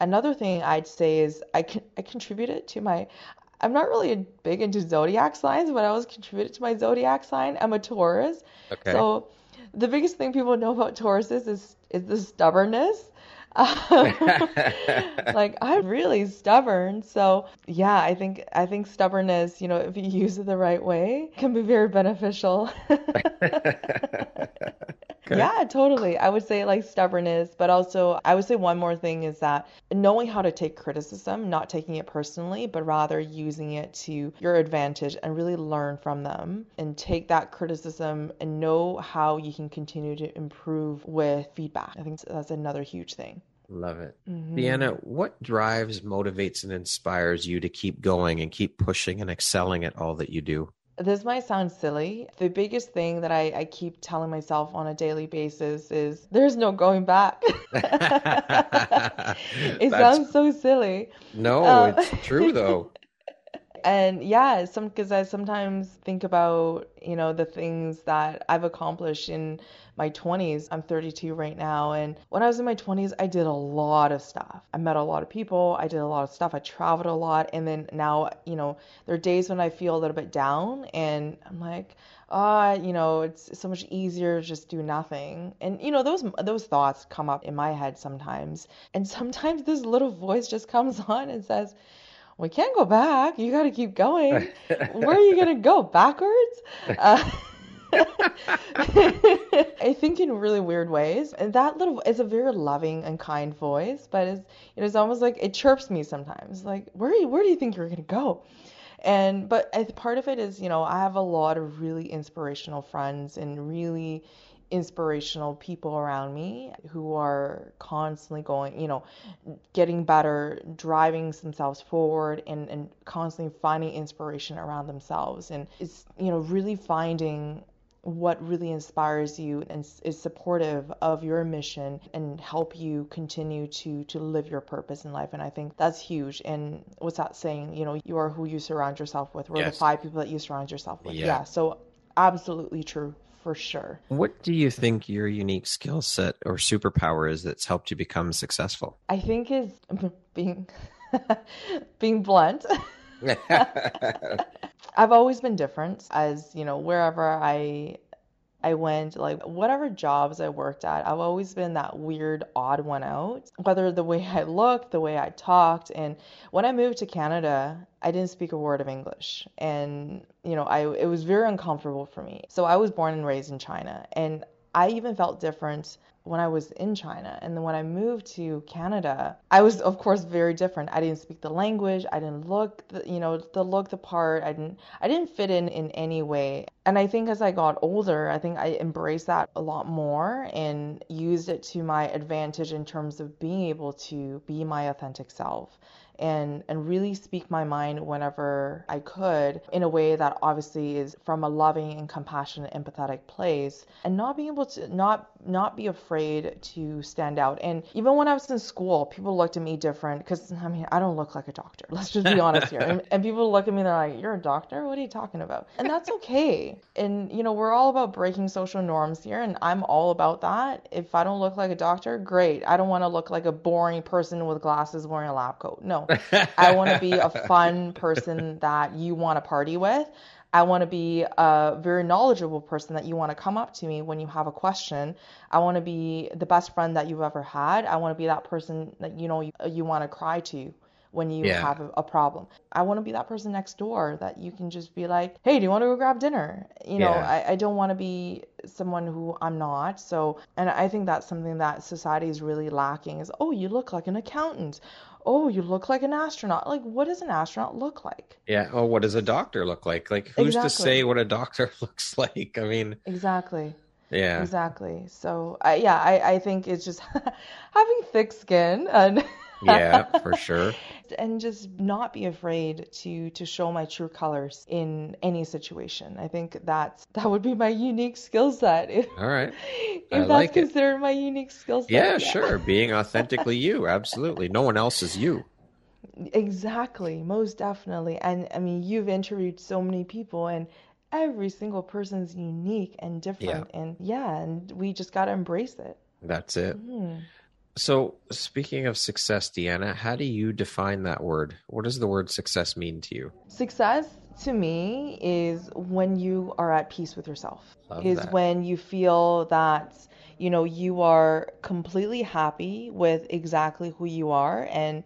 Speaker 2: another thing I'd say is I, can, I contributed to my, I'm not really big into zodiac signs, but I was contributed to my zodiac sign. I'm a Taurus. Okay. So the biggest thing people know about Tauruses is, is the stubbornness. like I'm really stubborn. So yeah, I think I think stubbornness, you know, if you use it the right way, can be very beneficial. Okay. Yeah, totally. I would say like stubbornness, but also I would say one more thing is that knowing how to take criticism, not taking it personally, but rather using it to your advantage and really learn from them and take that criticism and know how you can continue to improve with feedback. I think that's another huge thing.
Speaker 1: Love it. Mm-hmm. Deanna, what drives, motivates, and inspires you to keep going and keep pushing and excelling at all that you do?
Speaker 2: This might sound silly. The biggest thing that I, I keep telling myself on a daily basis is there's no going back. it sounds so silly.
Speaker 1: No, um, it's true though.
Speaker 2: and yeah, some because I sometimes think about you know the things that I've accomplished in my 20s. I'm 32 right now. And when I was in my 20s, I did a lot of stuff. I met a lot of people. I did a lot of stuff. I traveled a lot. And then now, you know, there are days when I feel a little bit down and I'm like, ah, uh, you know, it's so much easier to just do nothing. And you know, those those thoughts come up in my head sometimes. And sometimes this little voice just comes on and says, "We can't go back. You got to keep going. Where are you going to go? Backwards?" Uh, I think in really weird ways. And that little is a very loving and kind voice, but it's it is almost like it chirps me sometimes. Like, where you, where do you think you're gonna go? And but part of it is, you know, I have a lot of really inspirational friends and really inspirational people around me who are constantly going, you know, getting better, driving themselves forward and, and constantly finding inspiration around themselves. And it's, you know, really finding what really inspires you and is supportive of your mission and help you continue to to live your purpose in life. And i think that's huge. And what's that saying? You know you are who you surround yourself with. We're yes. the five people that you surround yourself with. Yeah. yeah. So absolutely true for sure.
Speaker 1: What do you think your unique skill set or superpower is that's helped you become successful?
Speaker 2: I think is being being blunt I've always been different as, you know, wherever I I went, like whatever jobs I worked at, I've always been that weird odd one out. Whether the way I looked, the way I talked, and when I moved to Canada, I didn't speak a word of English, and you know, I it was very uncomfortable for me. So I was born and raised in China, and I even felt different when I was in China. And then when I moved to Canada, I was of course very different. I didn't speak the language. I didn't look, the, you know, the look the part. I didn't I didn't fit in in any way. And I think as I got older, I think I embraced that a lot more and used it to my advantage in terms of being able to be my authentic self and and really speak my mind whenever I could in a way that obviously is from a loving and compassionate empathetic place and not being able to not not be afraid to stand out. And even when I was in school people looked at me different because I mean I don't look like a doctor let's just be honest here. And, and people look at me they're like you're a doctor? What are you talking about? And that's okay. And you know we're all about breaking social norms here and I'm all about that. If I don't look like a doctor great. I don't want to look like a boring person with glasses wearing a lab coat. No I want to be a fun person that you want to party with. I want to be a very knowledgeable person that you want to come up to me when you have a question. I want to be the best friend that you've ever had. I want to be that person that you know you, you want to cry to when you
Speaker 1: Yeah.
Speaker 2: have a, a problem. I want to be that person next door that you can just be like, hey, do you want to go grab dinner? You know,
Speaker 1: Yeah.
Speaker 2: I, I don't want to be someone who I'm not. So, and I think that's something that society is really lacking is, oh, you look like an accountant. Oh, you look like an astronaut. Like, what does an astronaut look like?
Speaker 1: Yeah. Oh, what does a doctor look like? Like, who's to say what a doctor looks like? I mean,
Speaker 2: Exactly.
Speaker 1: yeah.
Speaker 2: Exactly. So, I, yeah, I, I think it's just having thick skin and
Speaker 1: Yeah, for sure.
Speaker 2: and just not be afraid to to show my true colors in any situation. I think that's that would be my unique skill set if,
Speaker 1: All right.
Speaker 2: if
Speaker 1: I
Speaker 2: that's
Speaker 1: like it.
Speaker 2: considered my unique skill set.
Speaker 1: Yeah, sure. Being authentically you. Absolutely. No one else is you.
Speaker 2: Exactly, most definitely. And I mean, you've interviewed so many people and every single person's unique and different and yeah, and we just got to embrace it.
Speaker 1: That's it.
Speaker 2: Hmm.
Speaker 1: So, speaking of success, Deanna, how do you define that word? What does the word success mean to you?
Speaker 2: Success to me is when you are at peace with yourself.
Speaker 1: Love
Speaker 2: is
Speaker 1: that.
Speaker 2: when you feel that you know you are completely happy with exactly who you are and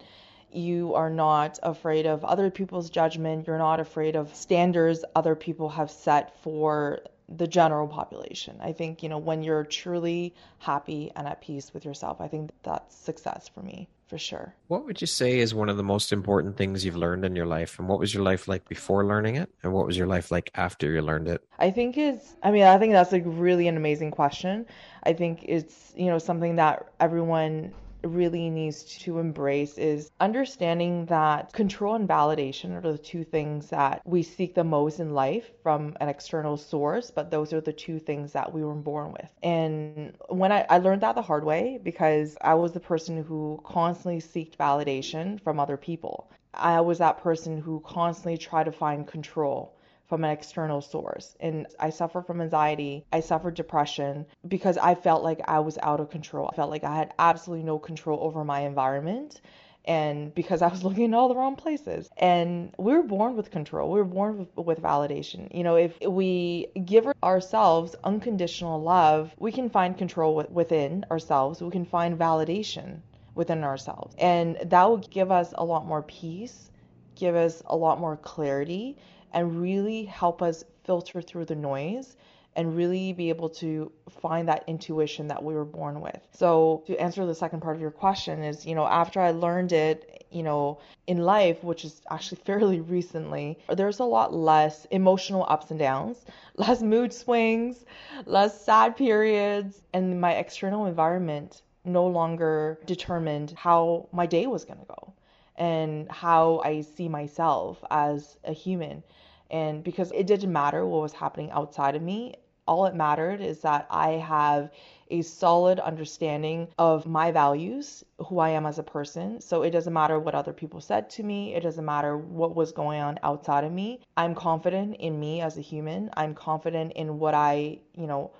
Speaker 2: you are not afraid of other people's judgment, you're not afraid of standards other people have set for the general population. I think, you know, when you're truly happy and at peace with yourself, I think that's success for me, for sure.
Speaker 1: What would you say is one of the most important things you've learned in your life? And what was your life like before learning it? And what was your life like after you learned it?
Speaker 2: I think it's, I mean, I think that's like really an amazing question. I think it's, you know, something that everyone really needs to embrace is understanding that control and validation are the two things that we seek the most in life from an external source, but those are the two things that we were born with. And when I, I learned that the hard way because I was the person who constantly seeked validation from other people. I was that person who constantly tried to find control from an external source. And I suffered from anxiety. I suffered depression because I felt like I was out of control. I felt like I had absolutely no control over my environment. And because I was looking in all the wrong places. And we were born with control. We were born with, with validation. You know, if we give ourselves unconditional love, we can find control within ourselves. We can find validation within ourselves. And that will give us a lot more peace, give us a lot more clarity, and really help us filter through the noise and really be able to find that intuition that we were born with. So, to answer the second part of your question is, you know, after I learned it, you know, in life, which is actually fairly recently, there's a lot less emotional ups and downs, less mood swings, less sad periods, and my external environment no longer determined how my day was going to go and how I see myself as a human. And because it didn't matter what was happening outside of me, all it mattered is that I have a solid understanding of my values, who I am as a person. So it doesn't matter what other people said to me, it doesn't matter what was going on outside of me. I'm confident in me as a human, I'm confident in what I, you know,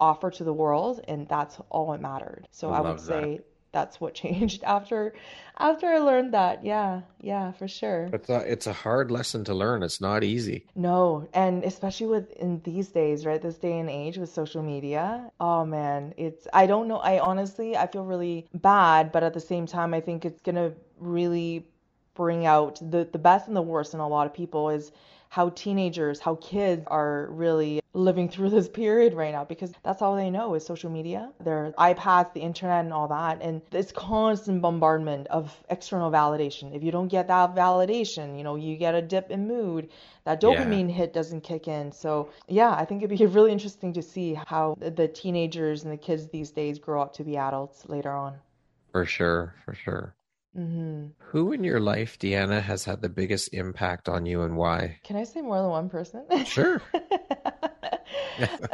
Speaker 2: offer to the world, and that's all it mattered. So
Speaker 1: I
Speaker 2: I would
Speaker 1: say that.
Speaker 2: That's what changed after after I learned that. Yeah, yeah, for sure.
Speaker 1: It's a, it's a hard lesson to learn. It's not easy.
Speaker 2: No, and especially with in these days, right? This day and age with social media. Oh man, it's I don't know. I honestly I feel really bad, but at the same time I think it's going to really bring out the the best and the worst in a lot of people is how teenagers, how kids are really living through this period right now because that's all they know is social media, their iPads, the internet, and all that. And this constant bombardment of external validation. If you don't get that validation, you know, you get a dip in mood, that
Speaker 1: Yeah.
Speaker 2: dopamine hit doesn't kick in. So, yeah, I think it'd be really interesting to see how the teenagers and the kids these days grow up to be adults later on.
Speaker 1: For sure. For sure.
Speaker 2: Hmm
Speaker 1: Who in your life, Deanna, has had the biggest impact on you and why?
Speaker 2: Can I say more than one person?
Speaker 1: Sure.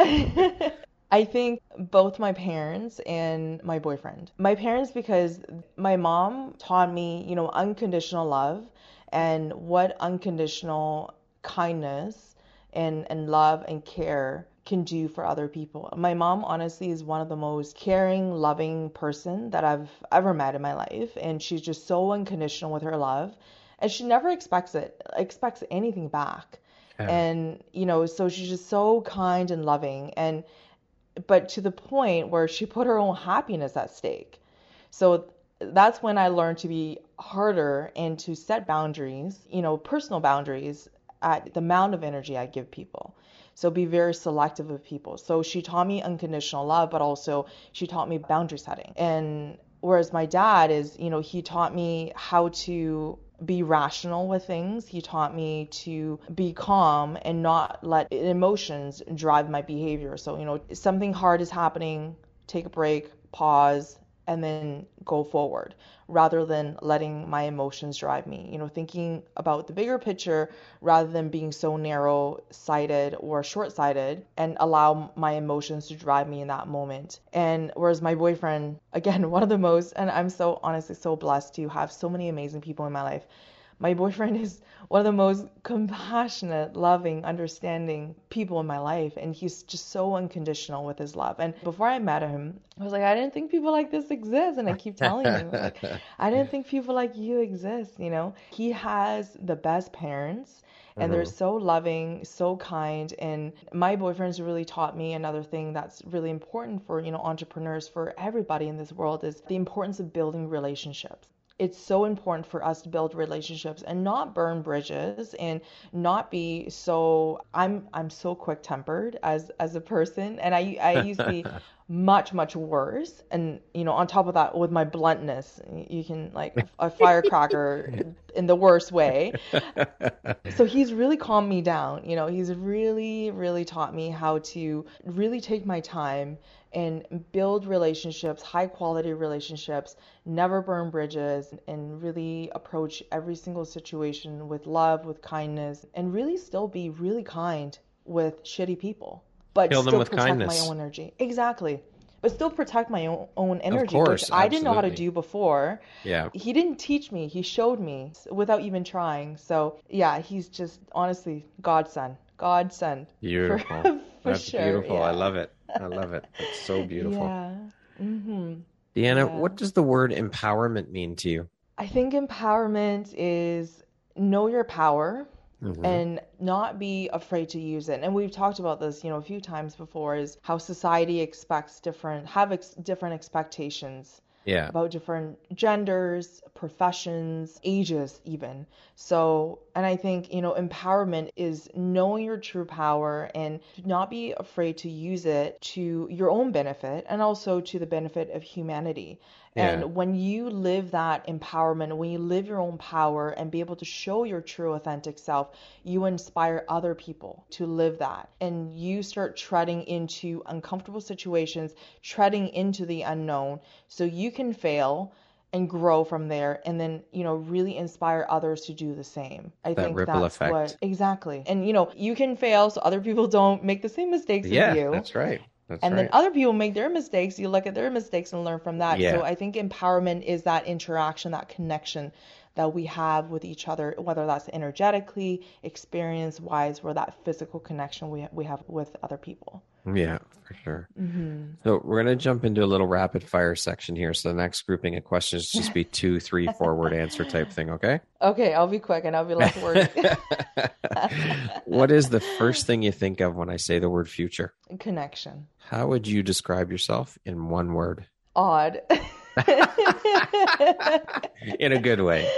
Speaker 2: I think both my parents and my boyfriend. My parents, because my mom taught me, you know, unconditional love and what unconditional kindness and, and love and care can do for other people. My mom honestly is one of the most caring, loving person that I've ever met in my life and she's just so unconditional with her love and she never expects it expects anything back.
Speaker 1: Yeah.
Speaker 2: And you know, so she's just so kind and loving and but to the point where she put her own happiness at stake. So that's when I learned to be harder and to set boundaries, you know, personal boundaries at the amount of energy I give people. So be very selective of people. So she taught me unconditional love, but also she taught me boundary setting. And whereas my dad is, you know, he taught me how to be rational with things. He taught me to be calm and not let emotions drive my behavior. So, you know, something hard is happening, take a break, pause, and then go forward rather than letting my emotions drive me. You know, thinking about the bigger picture rather than being so narrow sighted or short sighted and allow my emotions to drive me in that moment. And whereas my boyfriend, again, one of the most, and I'm so honestly so blessed to have so many amazing people in my life my boyfriend is one of the most compassionate, loving, understanding people in my life. And he's just so unconditional with his love. And before I met him, I was like, I didn't think people like this exist. And I keep telling him, like, I didn't think people like you exist. You know, he has the best parents and mm-hmm. they're so loving, so kind. And my boyfriend's really taught me another thing that's really important for, you know, entrepreneurs, for everybody in this world is the importance of building relationships it's so important for us to build relationships and not burn bridges and not be so i'm i'm so quick tempered as as a person. And i i used to be much much worse. And you know on top of that with my bluntness you can like a firecracker in the worst way. So he's really calmed me down. You know he's really really taught me how to really take my time and build relationships, high quality relationships, never burn bridges, and really approach every single situation with love, with kindness, and really still be really kind with shitty people. But
Speaker 1: Kill
Speaker 2: still
Speaker 1: protect
Speaker 2: kindness. my own energy. Exactly. But still protect my own, own energy, course, which I didn't know how to do before.
Speaker 1: Yeah.
Speaker 2: He didn't teach me. He showed me without even trying. So yeah, he's just honestly godson. Godson.
Speaker 1: Beautiful. For, for That's sure. beautiful. Yeah. I love it. I love it. It's so beautiful.
Speaker 2: Yeah. Mm-hmm.
Speaker 1: Deanna, yeah. what does the word empowerment mean to you?
Speaker 2: I think empowerment is know your power mm-hmm. and not be afraid to use it. And we've talked about this, you know, a few times before is how society expects different have ex- different expectations
Speaker 1: yeah.
Speaker 2: about different genders, professions, ages, even. So, and I think, you know, empowerment is knowing your true power and not be afraid to use it to your own benefit and also to the benefit of humanity. Yeah. And when you live that empowerment, when you live your own power and be able to show your true authentic self, you inspire other people to live that. And you start treading into uncomfortable situations, treading into the unknown so you can fail and grow from there and then you know really inspire others to do the same i
Speaker 1: that
Speaker 2: think
Speaker 1: ripple
Speaker 2: that's
Speaker 1: effect.
Speaker 2: what exactly and you know you can fail so other people don't make the same mistakes
Speaker 1: yeah,
Speaker 2: as you
Speaker 1: that's right that's
Speaker 2: and
Speaker 1: right.
Speaker 2: then other people make their mistakes. You look at their mistakes and learn from that.
Speaker 1: Yeah.
Speaker 2: So I think empowerment is that interaction, that connection that we have with each other, whether that's energetically, experience wise, or that physical connection we, we have with other people.
Speaker 1: Yeah, for sure.
Speaker 2: Mm-hmm.
Speaker 1: So we're going to jump into a little rapid fire section here. So the next grouping of questions just be two, three, four word answer type thing. Okay.
Speaker 2: Okay, I'll be quick and I'll be less words.
Speaker 1: what is the first thing you think of when I say the word future?
Speaker 2: Connection.
Speaker 1: How would you describe yourself in one word?
Speaker 2: Odd.
Speaker 1: in a good way.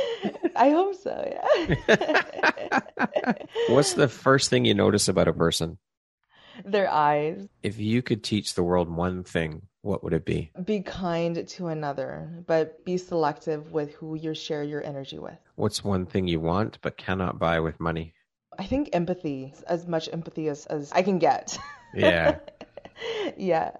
Speaker 2: I hope so, yeah.
Speaker 1: What's the first thing you notice about a person?
Speaker 2: Their eyes.
Speaker 1: If you could teach the world one thing, what would it be?
Speaker 2: Be kind to another, but be selective with who you share your energy with.
Speaker 1: What's one thing you want but cannot buy with money?
Speaker 2: I think empathy, as much empathy as, as I can get.
Speaker 1: Yeah.
Speaker 2: yeah.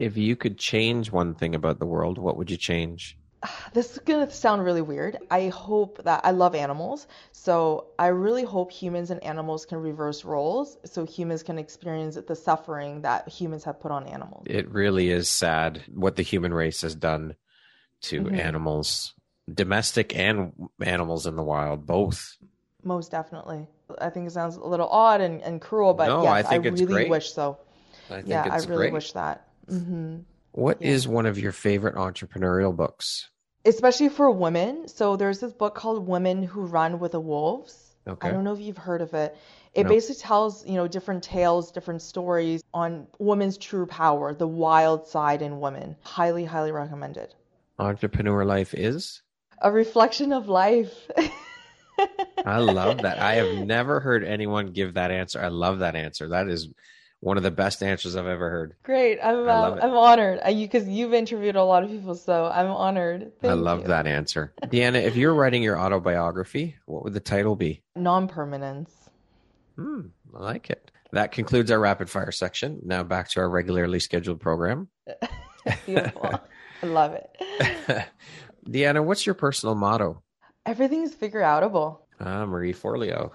Speaker 1: If you could change one thing about the world, what would you change?
Speaker 2: This is going to sound really weird. I hope that I love animals. So I really hope humans and animals can reverse roles so humans can experience the suffering that humans have put on animals.
Speaker 1: It really is sad what the human race has done to mm-hmm. animals, domestic and animals in the wild, both.
Speaker 2: Most definitely. I think it sounds a little odd and, and cruel, but
Speaker 1: no,
Speaker 2: yes,
Speaker 1: I, think
Speaker 2: I really
Speaker 1: great.
Speaker 2: wish so.
Speaker 1: I think
Speaker 2: yeah, I really
Speaker 1: great.
Speaker 2: wish that. Mm-hmm.
Speaker 1: What is
Speaker 2: Yeah.
Speaker 1: one of your favorite entrepreneurial books?
Speaker 2: Especially for women. So there's this book called Women Who Run with the Wolves.
Speaker 1: Okay.
Speaker 2: I don't know if you've heard of it. It
Speaker 1: No.
Speaker 2: basically tells, you know, different tales, different stories on women's true power, the wild side in women. Highly, highly recommended.
Speaker 1: entrepreneur life is?
Speaker 2: A reflection of life.
Speaker 1: I love that. I have never heard anyone give that answer. I love that answer. That is one of the best answers I've ever heard.
Speaker 2: Great. I'm I'm honored because you, you've interviewed a lot of people, so I'm honored.
Speaker 1: Thank I love you. that answer. Deanna, if you're writing your autobiography, what would the title be?
Speaker 2: Non-permanence.
Speaker 1: Hmm, I like it. That concludes our rapid fire section. Now back to our regularly scheduled program.
Speaker 2: Beautiful. I love it.
Speaker 1: Deanna, what's your personal motto?
Speaker 2: Everything's figure outable.
Speaker 1: Ah, Marie Forleo.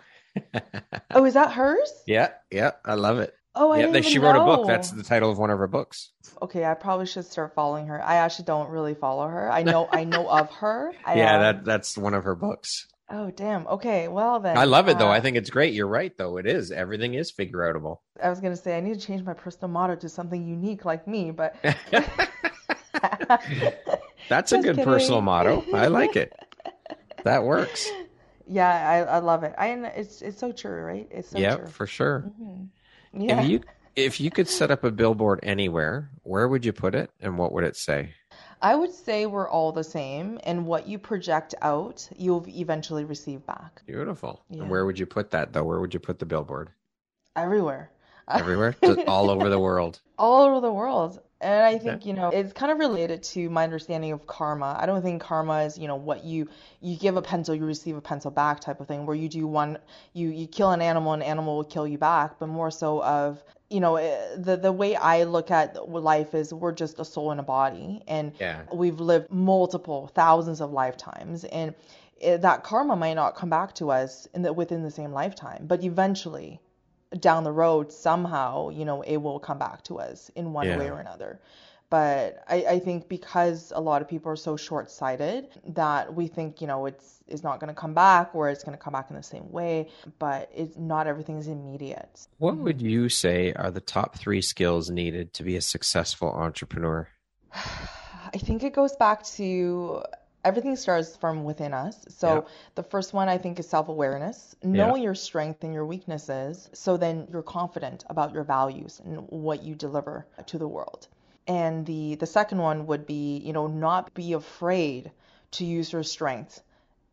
Speaker 2: oh, is that hers?
Speaker 1: Yeah, yeah, I love it.
Speaker 2: Oh, I
Speaker 1: yeah,
Speaker 2: she
Speaker 1: wrote a book. That's the title of one of her books.
Speaker 2: Okay, I probably should start following her. I actually don't really follow her. I know I know of her. I,
Speaker 1: yeah, um... that that's one of her books.
Speaker 2: Oh damn. Okay. Well then.
Speaker 1: I love it though. I uh, think it's great. You're right though. It is. Everything is figure outable.
Speaker 2: I was gonna say I need to change my personal motto to something unique like me, but
Speaker 1: That's a good kidding. personal motto. I like it. That works.
Speaker 2: Yeah, I, I love it. I it's it's so true, right? It's so
Speaker 1: yep,
Speaker 2: true.
Speaker 1: for sure. Mm-hmm. Yeah. If you if you could set up a billboard anywhere, where would you put it and what would it say?
Speaker 2: I would say we're all the same, and what you project out, you'll eventually receive back.
Speaker 1: Beautiful. Yeah. And where would you put that, though? Where would you put the billboard?
Speaker 2: Everywhere.
Speaker 1: Everywhere? all over the world.
Speaker 2: All over the world. And I think, you know, it's kind of related to my understanding of karma. I don't think karma is, you know, what you you give a pencil, you receive a pencil back type of thing, where you do one you you kill an animal, an animal will kill you back, but more so of you know eh, the the way I look at life is we're just a soul in a body, and
Speaker 1: yeah.
Speaker 2: we've lived multiple thousands of lifetimes, and it, that karma might not come back to us in the, within the same lifetime, but eventually down the road somehow you know it will come back to us in one yeah. way or another but I, I think because a lot of people are so short-sighted that we think you know it's it's not going to come back or it's going to come back in the same way but it's not everything is immediate
Speaker 1: what mm-hmm. would you say are the top three skills needed to be a successful entrepreneur
Speaker 2: i think it goes back to everything starts from within us. So yeah. the first one I think is self-awareness, knowing yeah. your strength and your weaknesses so then you're confident about your values and what you deliver to the world. And the the second one would be, you know, not be afraid to use your strengths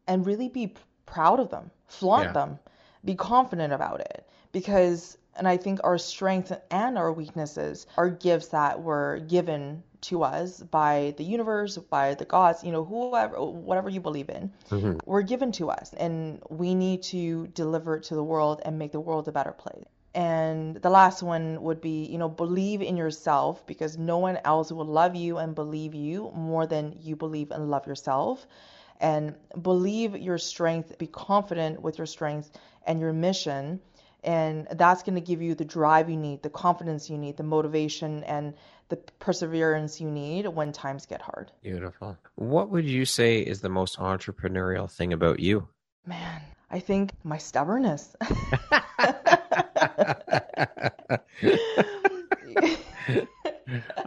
Speaker 2: and really be proud of them, flaunt yeah. them, be confident about it because and I think our strengths and our weaknesses are gifts that were given to us by the universe, by the gods, you know, whoever, whatever you believe in, mm-hmm. were given to us. And we need to deliver it to the world and make the world a better place. And the last one would be, you know, believe in yourself because no one else will love you and believe you more than you believe and love yourself. And believe your strength, be confident with your strength and your mission and that's going to give you the drive you need, the confidence you need, the motivation and the perseverance you need when times get hard.
Speaker 1: Beautiful. What would you say is the most entrepreneurial thing about you?
Speaker 2: Man, I think my stubbornness.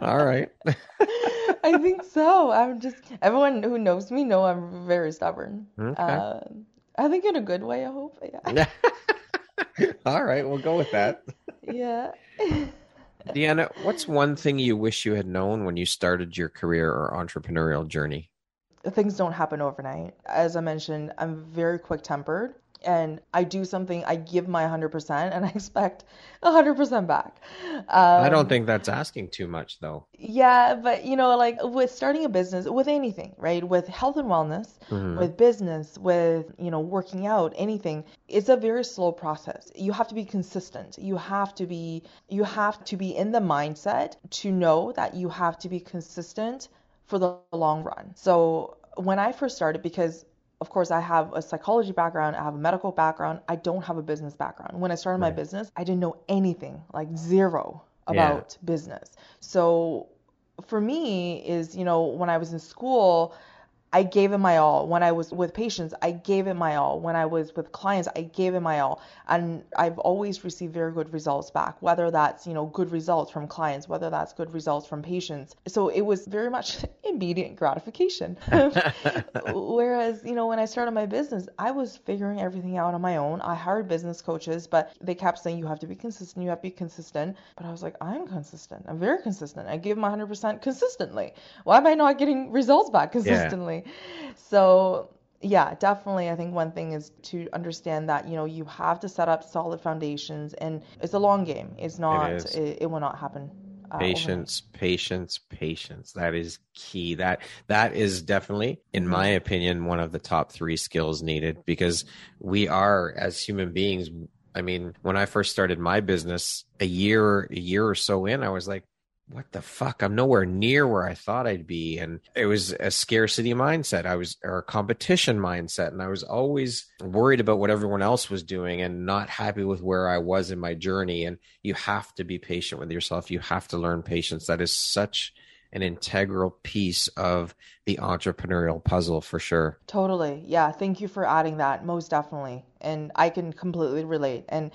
Speaker 1: All right.
Speaker 2: I think so. I'm just everyone who knows me know I'm very stubborn.
Speaker 1: Okay. Uh,
Speaker 2: I think in a good way. I hope. Yeah.
Speaker 1: All right, we'll go with that.
Speaker 2: Yeah.
Speaker 1: Deanna, what's one thing you wish you had known when you started your career or entrepreneurial journey?
Speaker 2: Things don't happen overnight. As I mentioned, I'm very quick tempered and I do something, I give my 100% and I expect 100% back.
Speaker 1: Um, I don't think that's asking too much though.
Speaker 2: Yeah, but you know, like with starting a business, with anything, right? With health and wellness, mm-hmm. with business, with, you know, working out, anything, it's a very slow process. You have to be consistent. You have to be, you have to be in the mindset to know that you have to be consistent for the long run. So when I first started, because of course, I have a psychology background, I have a medical background, I don't have a business background. When I started right. my business, I didn't know anything, like zero about yeah. business. So for me is, you know, when I was in school, I gave it my all. When I was with patients, I gave it my all. When I was with clients, I gave it my all. And I've always received very good results back, whether that's, you know, good results from clients, whether that's good results from patients. So it was very much immediate gratification. Whereas, you know, when I started my business, I was figuring everything out on my own. I hired business coaches, but they kept saying you have to be consistent, you have to be consistent. But I was like, I'm consistent. I'm very consistent. I give my 100% consistently. Why am I not getting results back consistently? Yeah. So yeah, definitely. I think one thing is to understand that you know you have to set up solid foundations, and it's a long game. It's not. It, it, it will not happen.
Speaker 1: Uh, patience, overnight. patience, patience. That is key. That that is definitely, in my opinion, one of the top three skills needed because we are as human beings. I mean, when I first started my business, a year a year or so in, I was like, what the fuck? I'm nowhere near where I thought I'd be. And it was a scarcity mindset. I was, or a competition mindset. And I was always worried about what everyone else was doing and not happy with where I was in my journey. And you have to be patient with yourself. You have to learn patience. That is such an integral piece of the entrepreneurial puzzle for sure.
Speaker 2: Totally. Yeah. Thank you for adding that. Most definitely. And I can completely relate. And,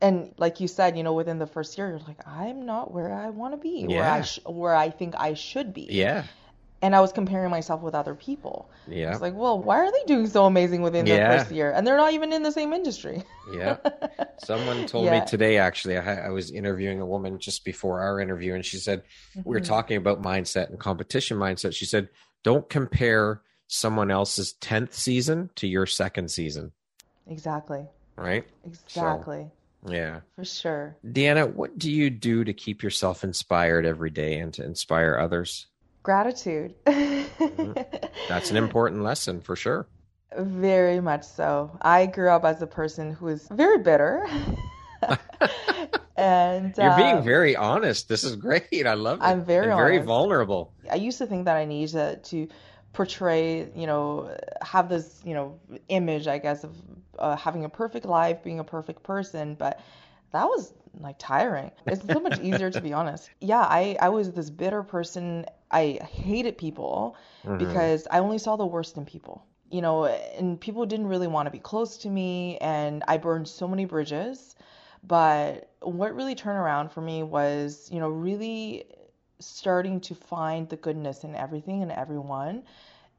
Speaker 2: and like you said, you know, within the first year, you're like, I'm not where I want to be, yeah. where I sh- where I think I should be.
Speaker 1: Yeah.
Speaker 2: And I was comparing myself with other people.
Speaker 1: Yeah.
Speaker 2: It's like, well, why are they doing so amazing within yeah. the first year? And they're not even in the same industry.
Speaker 1: yeah. Someone told yeah. me today, actually, I, I, was interviewing a woman just before our interview, and she said, mm-hmm. we were mm-hmm. talking about mindset and competition mindset. She said, don't compare someone else's 10th season to your second season.
Speaker 2: Exactly.
Speaker 1: Right?
Speaker 2: Exactly. So,
Speaker 1: yeah.
Speaker 2: For sure.
Speaker 1: Deanna, what do you do to keep yourself inspired every day and to inspire others?
Speaker 2: Gratitude.
Speaker 1: mm-hmm. That's an important lesson for sure.
Speaker 2: Very much so. I grew up as a person who is very bitter. and
Speaker 1: you're being um, very honest. This is great. I love it.
Speaker 2: I'm very
Speaker 1: very vulnerable.
Speaker 2: I used to think that I needed to, to portray, you know, have this, you know, image, I guess, of uh, having a perfect life, being a perfect person, but that was like tiring. It's so much easier to be honest. Yeah, I I was this bitter person. I hated people mm-hmm. because I only saw the worst in people. You know, and people didn't really want to be close to me and I burned so many bridges. But what really turned around for me was, you know, really starting to find the goodness in everything and everyone.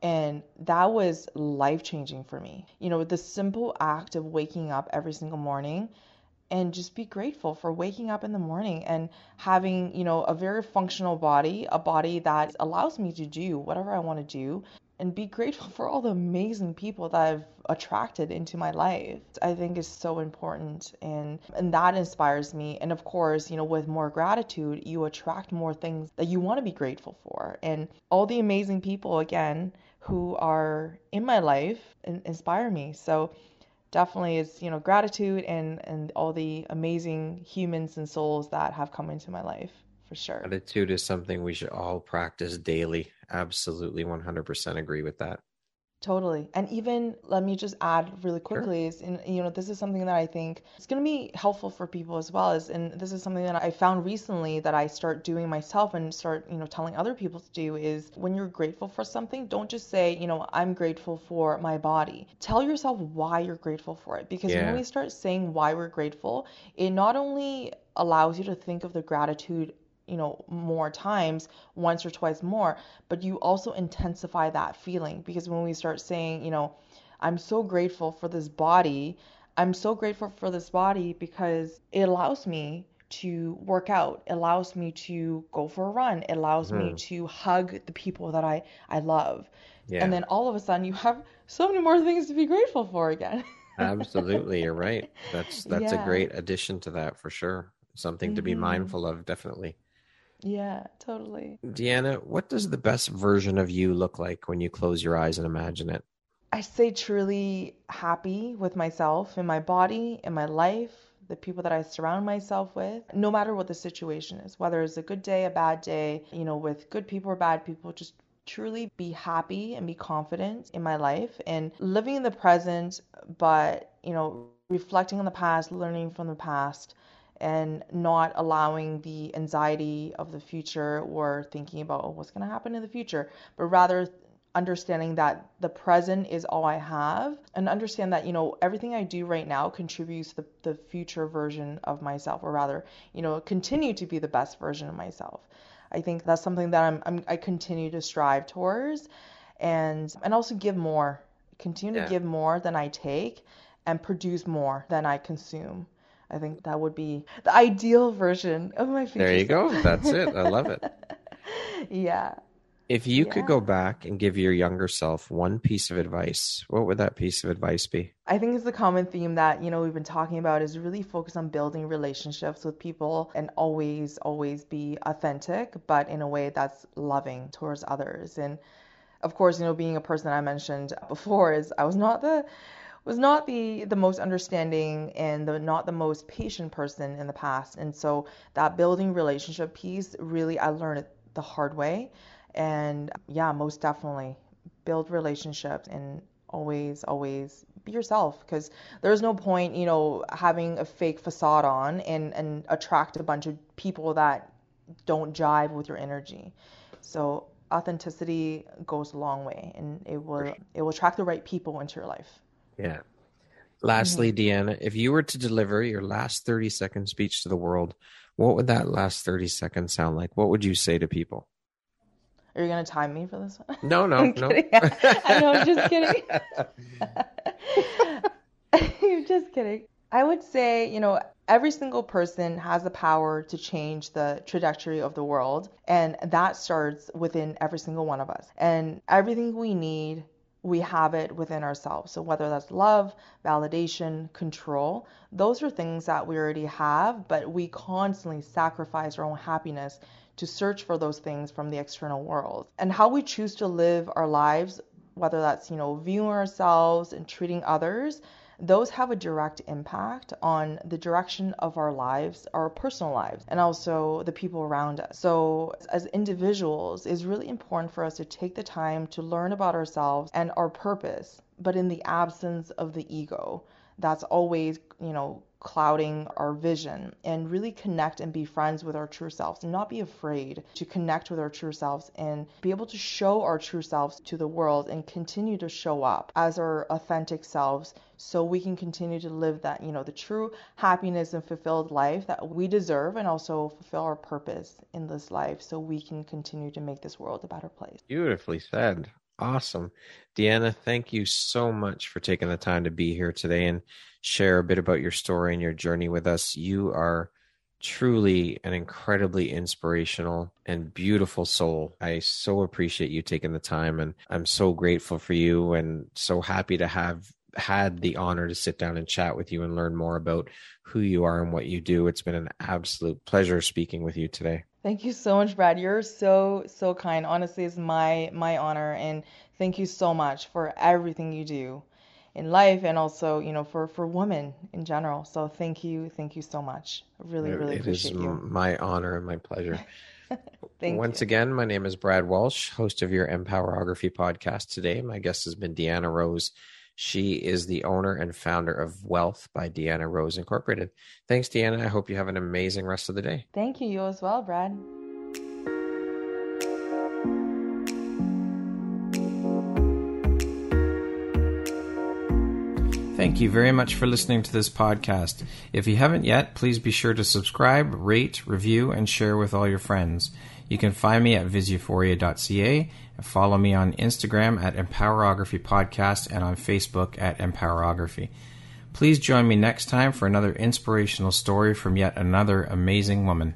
Speaker 2: And that was life changing for me. You know, the simple act of waking up every single morning and just be grateful for waking up in the morning and having, you know, a very functional body, a body that allows me to do whatever I want to do and be grateful for all the amazing people that I've attracted into my life. I think is so important and and that inspires me. And of course, you know, with more gratitude, you attract more things that you want to be grateful for. And all the amazing people again who are in my life and inspire me. So definitely is, you know, gratitude and and all the amazing humans and souls that have come into my life for sure.
Speaker 1: Gratitude is something we should all practice daily. Absolutely 100% agree with that.
Speaker 2: Totally. And even let me just add really quickly sure. is in you know this is something that I think is going to be helpful for people as well as and this is something that I found recently that I start doing myself and start you know telling other people to do is when you're grateful for something don't just say you know I'm grateful for my body. Tell yourself why you're grateful for it because yeah. when we start saying why we're grateful it not only allows you to think of the gratitude you know more times once or twice more but you also intensify that feeling because when we start saying you know i'm so grateful for this body i'm so grateful for this body because it allows me to work out it allows me to go for a run it allows mm-hmm. me to hug the people that i i love yeah. and then all of a sudden you have so many more things to be grateful for again
Speaker 1: absolutely you're right that's that's yeah. a great addition to that for sure something mm-hmm. to be mm-hmm. mindful of definitely
Speaker 2: yeah, totally.
Speaker 1: Deanna, what does the best version of you look like when you close your eyes and imagine it?
Speaker 2: I say truly happy with myself in my body, in my life, the people that I surround myself with, no matter what the situation is, whether it's a good day, a bad day, you know, with good people or bad people, just truly be happy and be confident in my life and living in the present, but, you know, reflecting on the past, learning from the past, and not allowing the anxiety of the future or thinking about oh, what's going to happen in the future, but rather understanding that the present is all I have and understand that, you know, everything I do right now contributes to the, the future version of myself, or rather, you know, continue to be the best version of myself. I think that's something that I'm, I'm I continue to strive towards and and also give more continue yeah. to give more than I take and produce more than I consume. I think that would be the ideal version of my future.
Speaker 1: There you go. That's it. I love it.
Speaker 2: yeah.
Speaker 1: If you yeah. could go back and give your younger self one piece of advice, what would that piece of advice be?
Speaker 2: I think it's the common theme that, you know, we've been talking about is really focus on building relationships with people and always, always be authentic, but in a way that's loving towards others. And of course, you know, being a person I mentioned before is I was not the was not the the most understanding and the not the most patient person in the past. And so that building relationship piece really I learned it the hard way. And yeah, most definitely build relationships and always always be yourself because there's no point you know having a fake facade on and and attract a bunch of people that don't jive with your energy so authenticity goes a long way and it will it will attract the right people into your life
Speaker 1: yeah. Lastly mm-hmm. deanna if you were to deliver your last 30 second speech to the world what would that last 30 seconds sound like? What would you say to people?
Speaker 2: Are you gonna time me for this one?
Speaker 1: No no no.
Speaker 2: i know i'm just kidding. You're just kidding. I would say you know every single person has the power to change the trajectory of the world, and that starts within every single one of us. And everything we need, we have it within ourselves. So, whether that's love, validation, control, those are things that we already have, but we constantly sacrifice our own happiness to search for those things from the external world. And how we choose to live our lives, whether that's, you know, viewing ourselves and treating others, those have a direct impact on the direction of our lives, our personal lives, and also the people around us. So, as individuals, it's really important for us to take the time to learn about ourselves and our purpose, but in the absence of the ego. That's always, you know, clouding our vision and really connect and be friends with our true selves and not be afraid to connect with our true selves and be able to show our true selves to the world and continue to show up as our authentic selves so we can continue to live that you know the true happiness and fulfilled life that we deserve and also fulfill our purpose in this life so we can continue to make this world a better place.
Speaker 1: Beautifully said Awesome. Deanna, thank you so much for taking the time to be here today and share a bit about your story and your journey with us. You are truly an incredibly inspirational and beautiful soul. I so appreciate you taking the time and I'm so grateful for you and so happy to have had the honor to sit down and chat with you and learn more about who you are and what you do. It's been an absolute pleasure speaking with you today.
Speaker 2: Thank you so much, Brad. You're so so kind. Honestly, it's my my honor, and thank you so much for everything you do in life, and also you know for for women in general. So thank you, thank you so much. really, really it appreciate you. It
Speaker 1: is my honor and my pleasure. Once you. again, my name is Brad Walsh, host of your Empowerography podcast. Today, my guest has been Deanna Rose. She is the owner and founder of Wellth by Deanna Rose Incorporated. Thanks, Deanna. I hope you have an amazing rest of the day.
Speaker 2: Thank you. You as well, Brad.
Speaker 1: Thank you very much for listening to this podcast. If you haven't yet, please be sure to subscribe, rate, review, and share with all your friends. You can find me at visuphoria.ca and Follow me on Instagram at Empowerography Podcast and on Facebook at Empowerography. Please join me next time for another inspirational story from yet another amazing woman.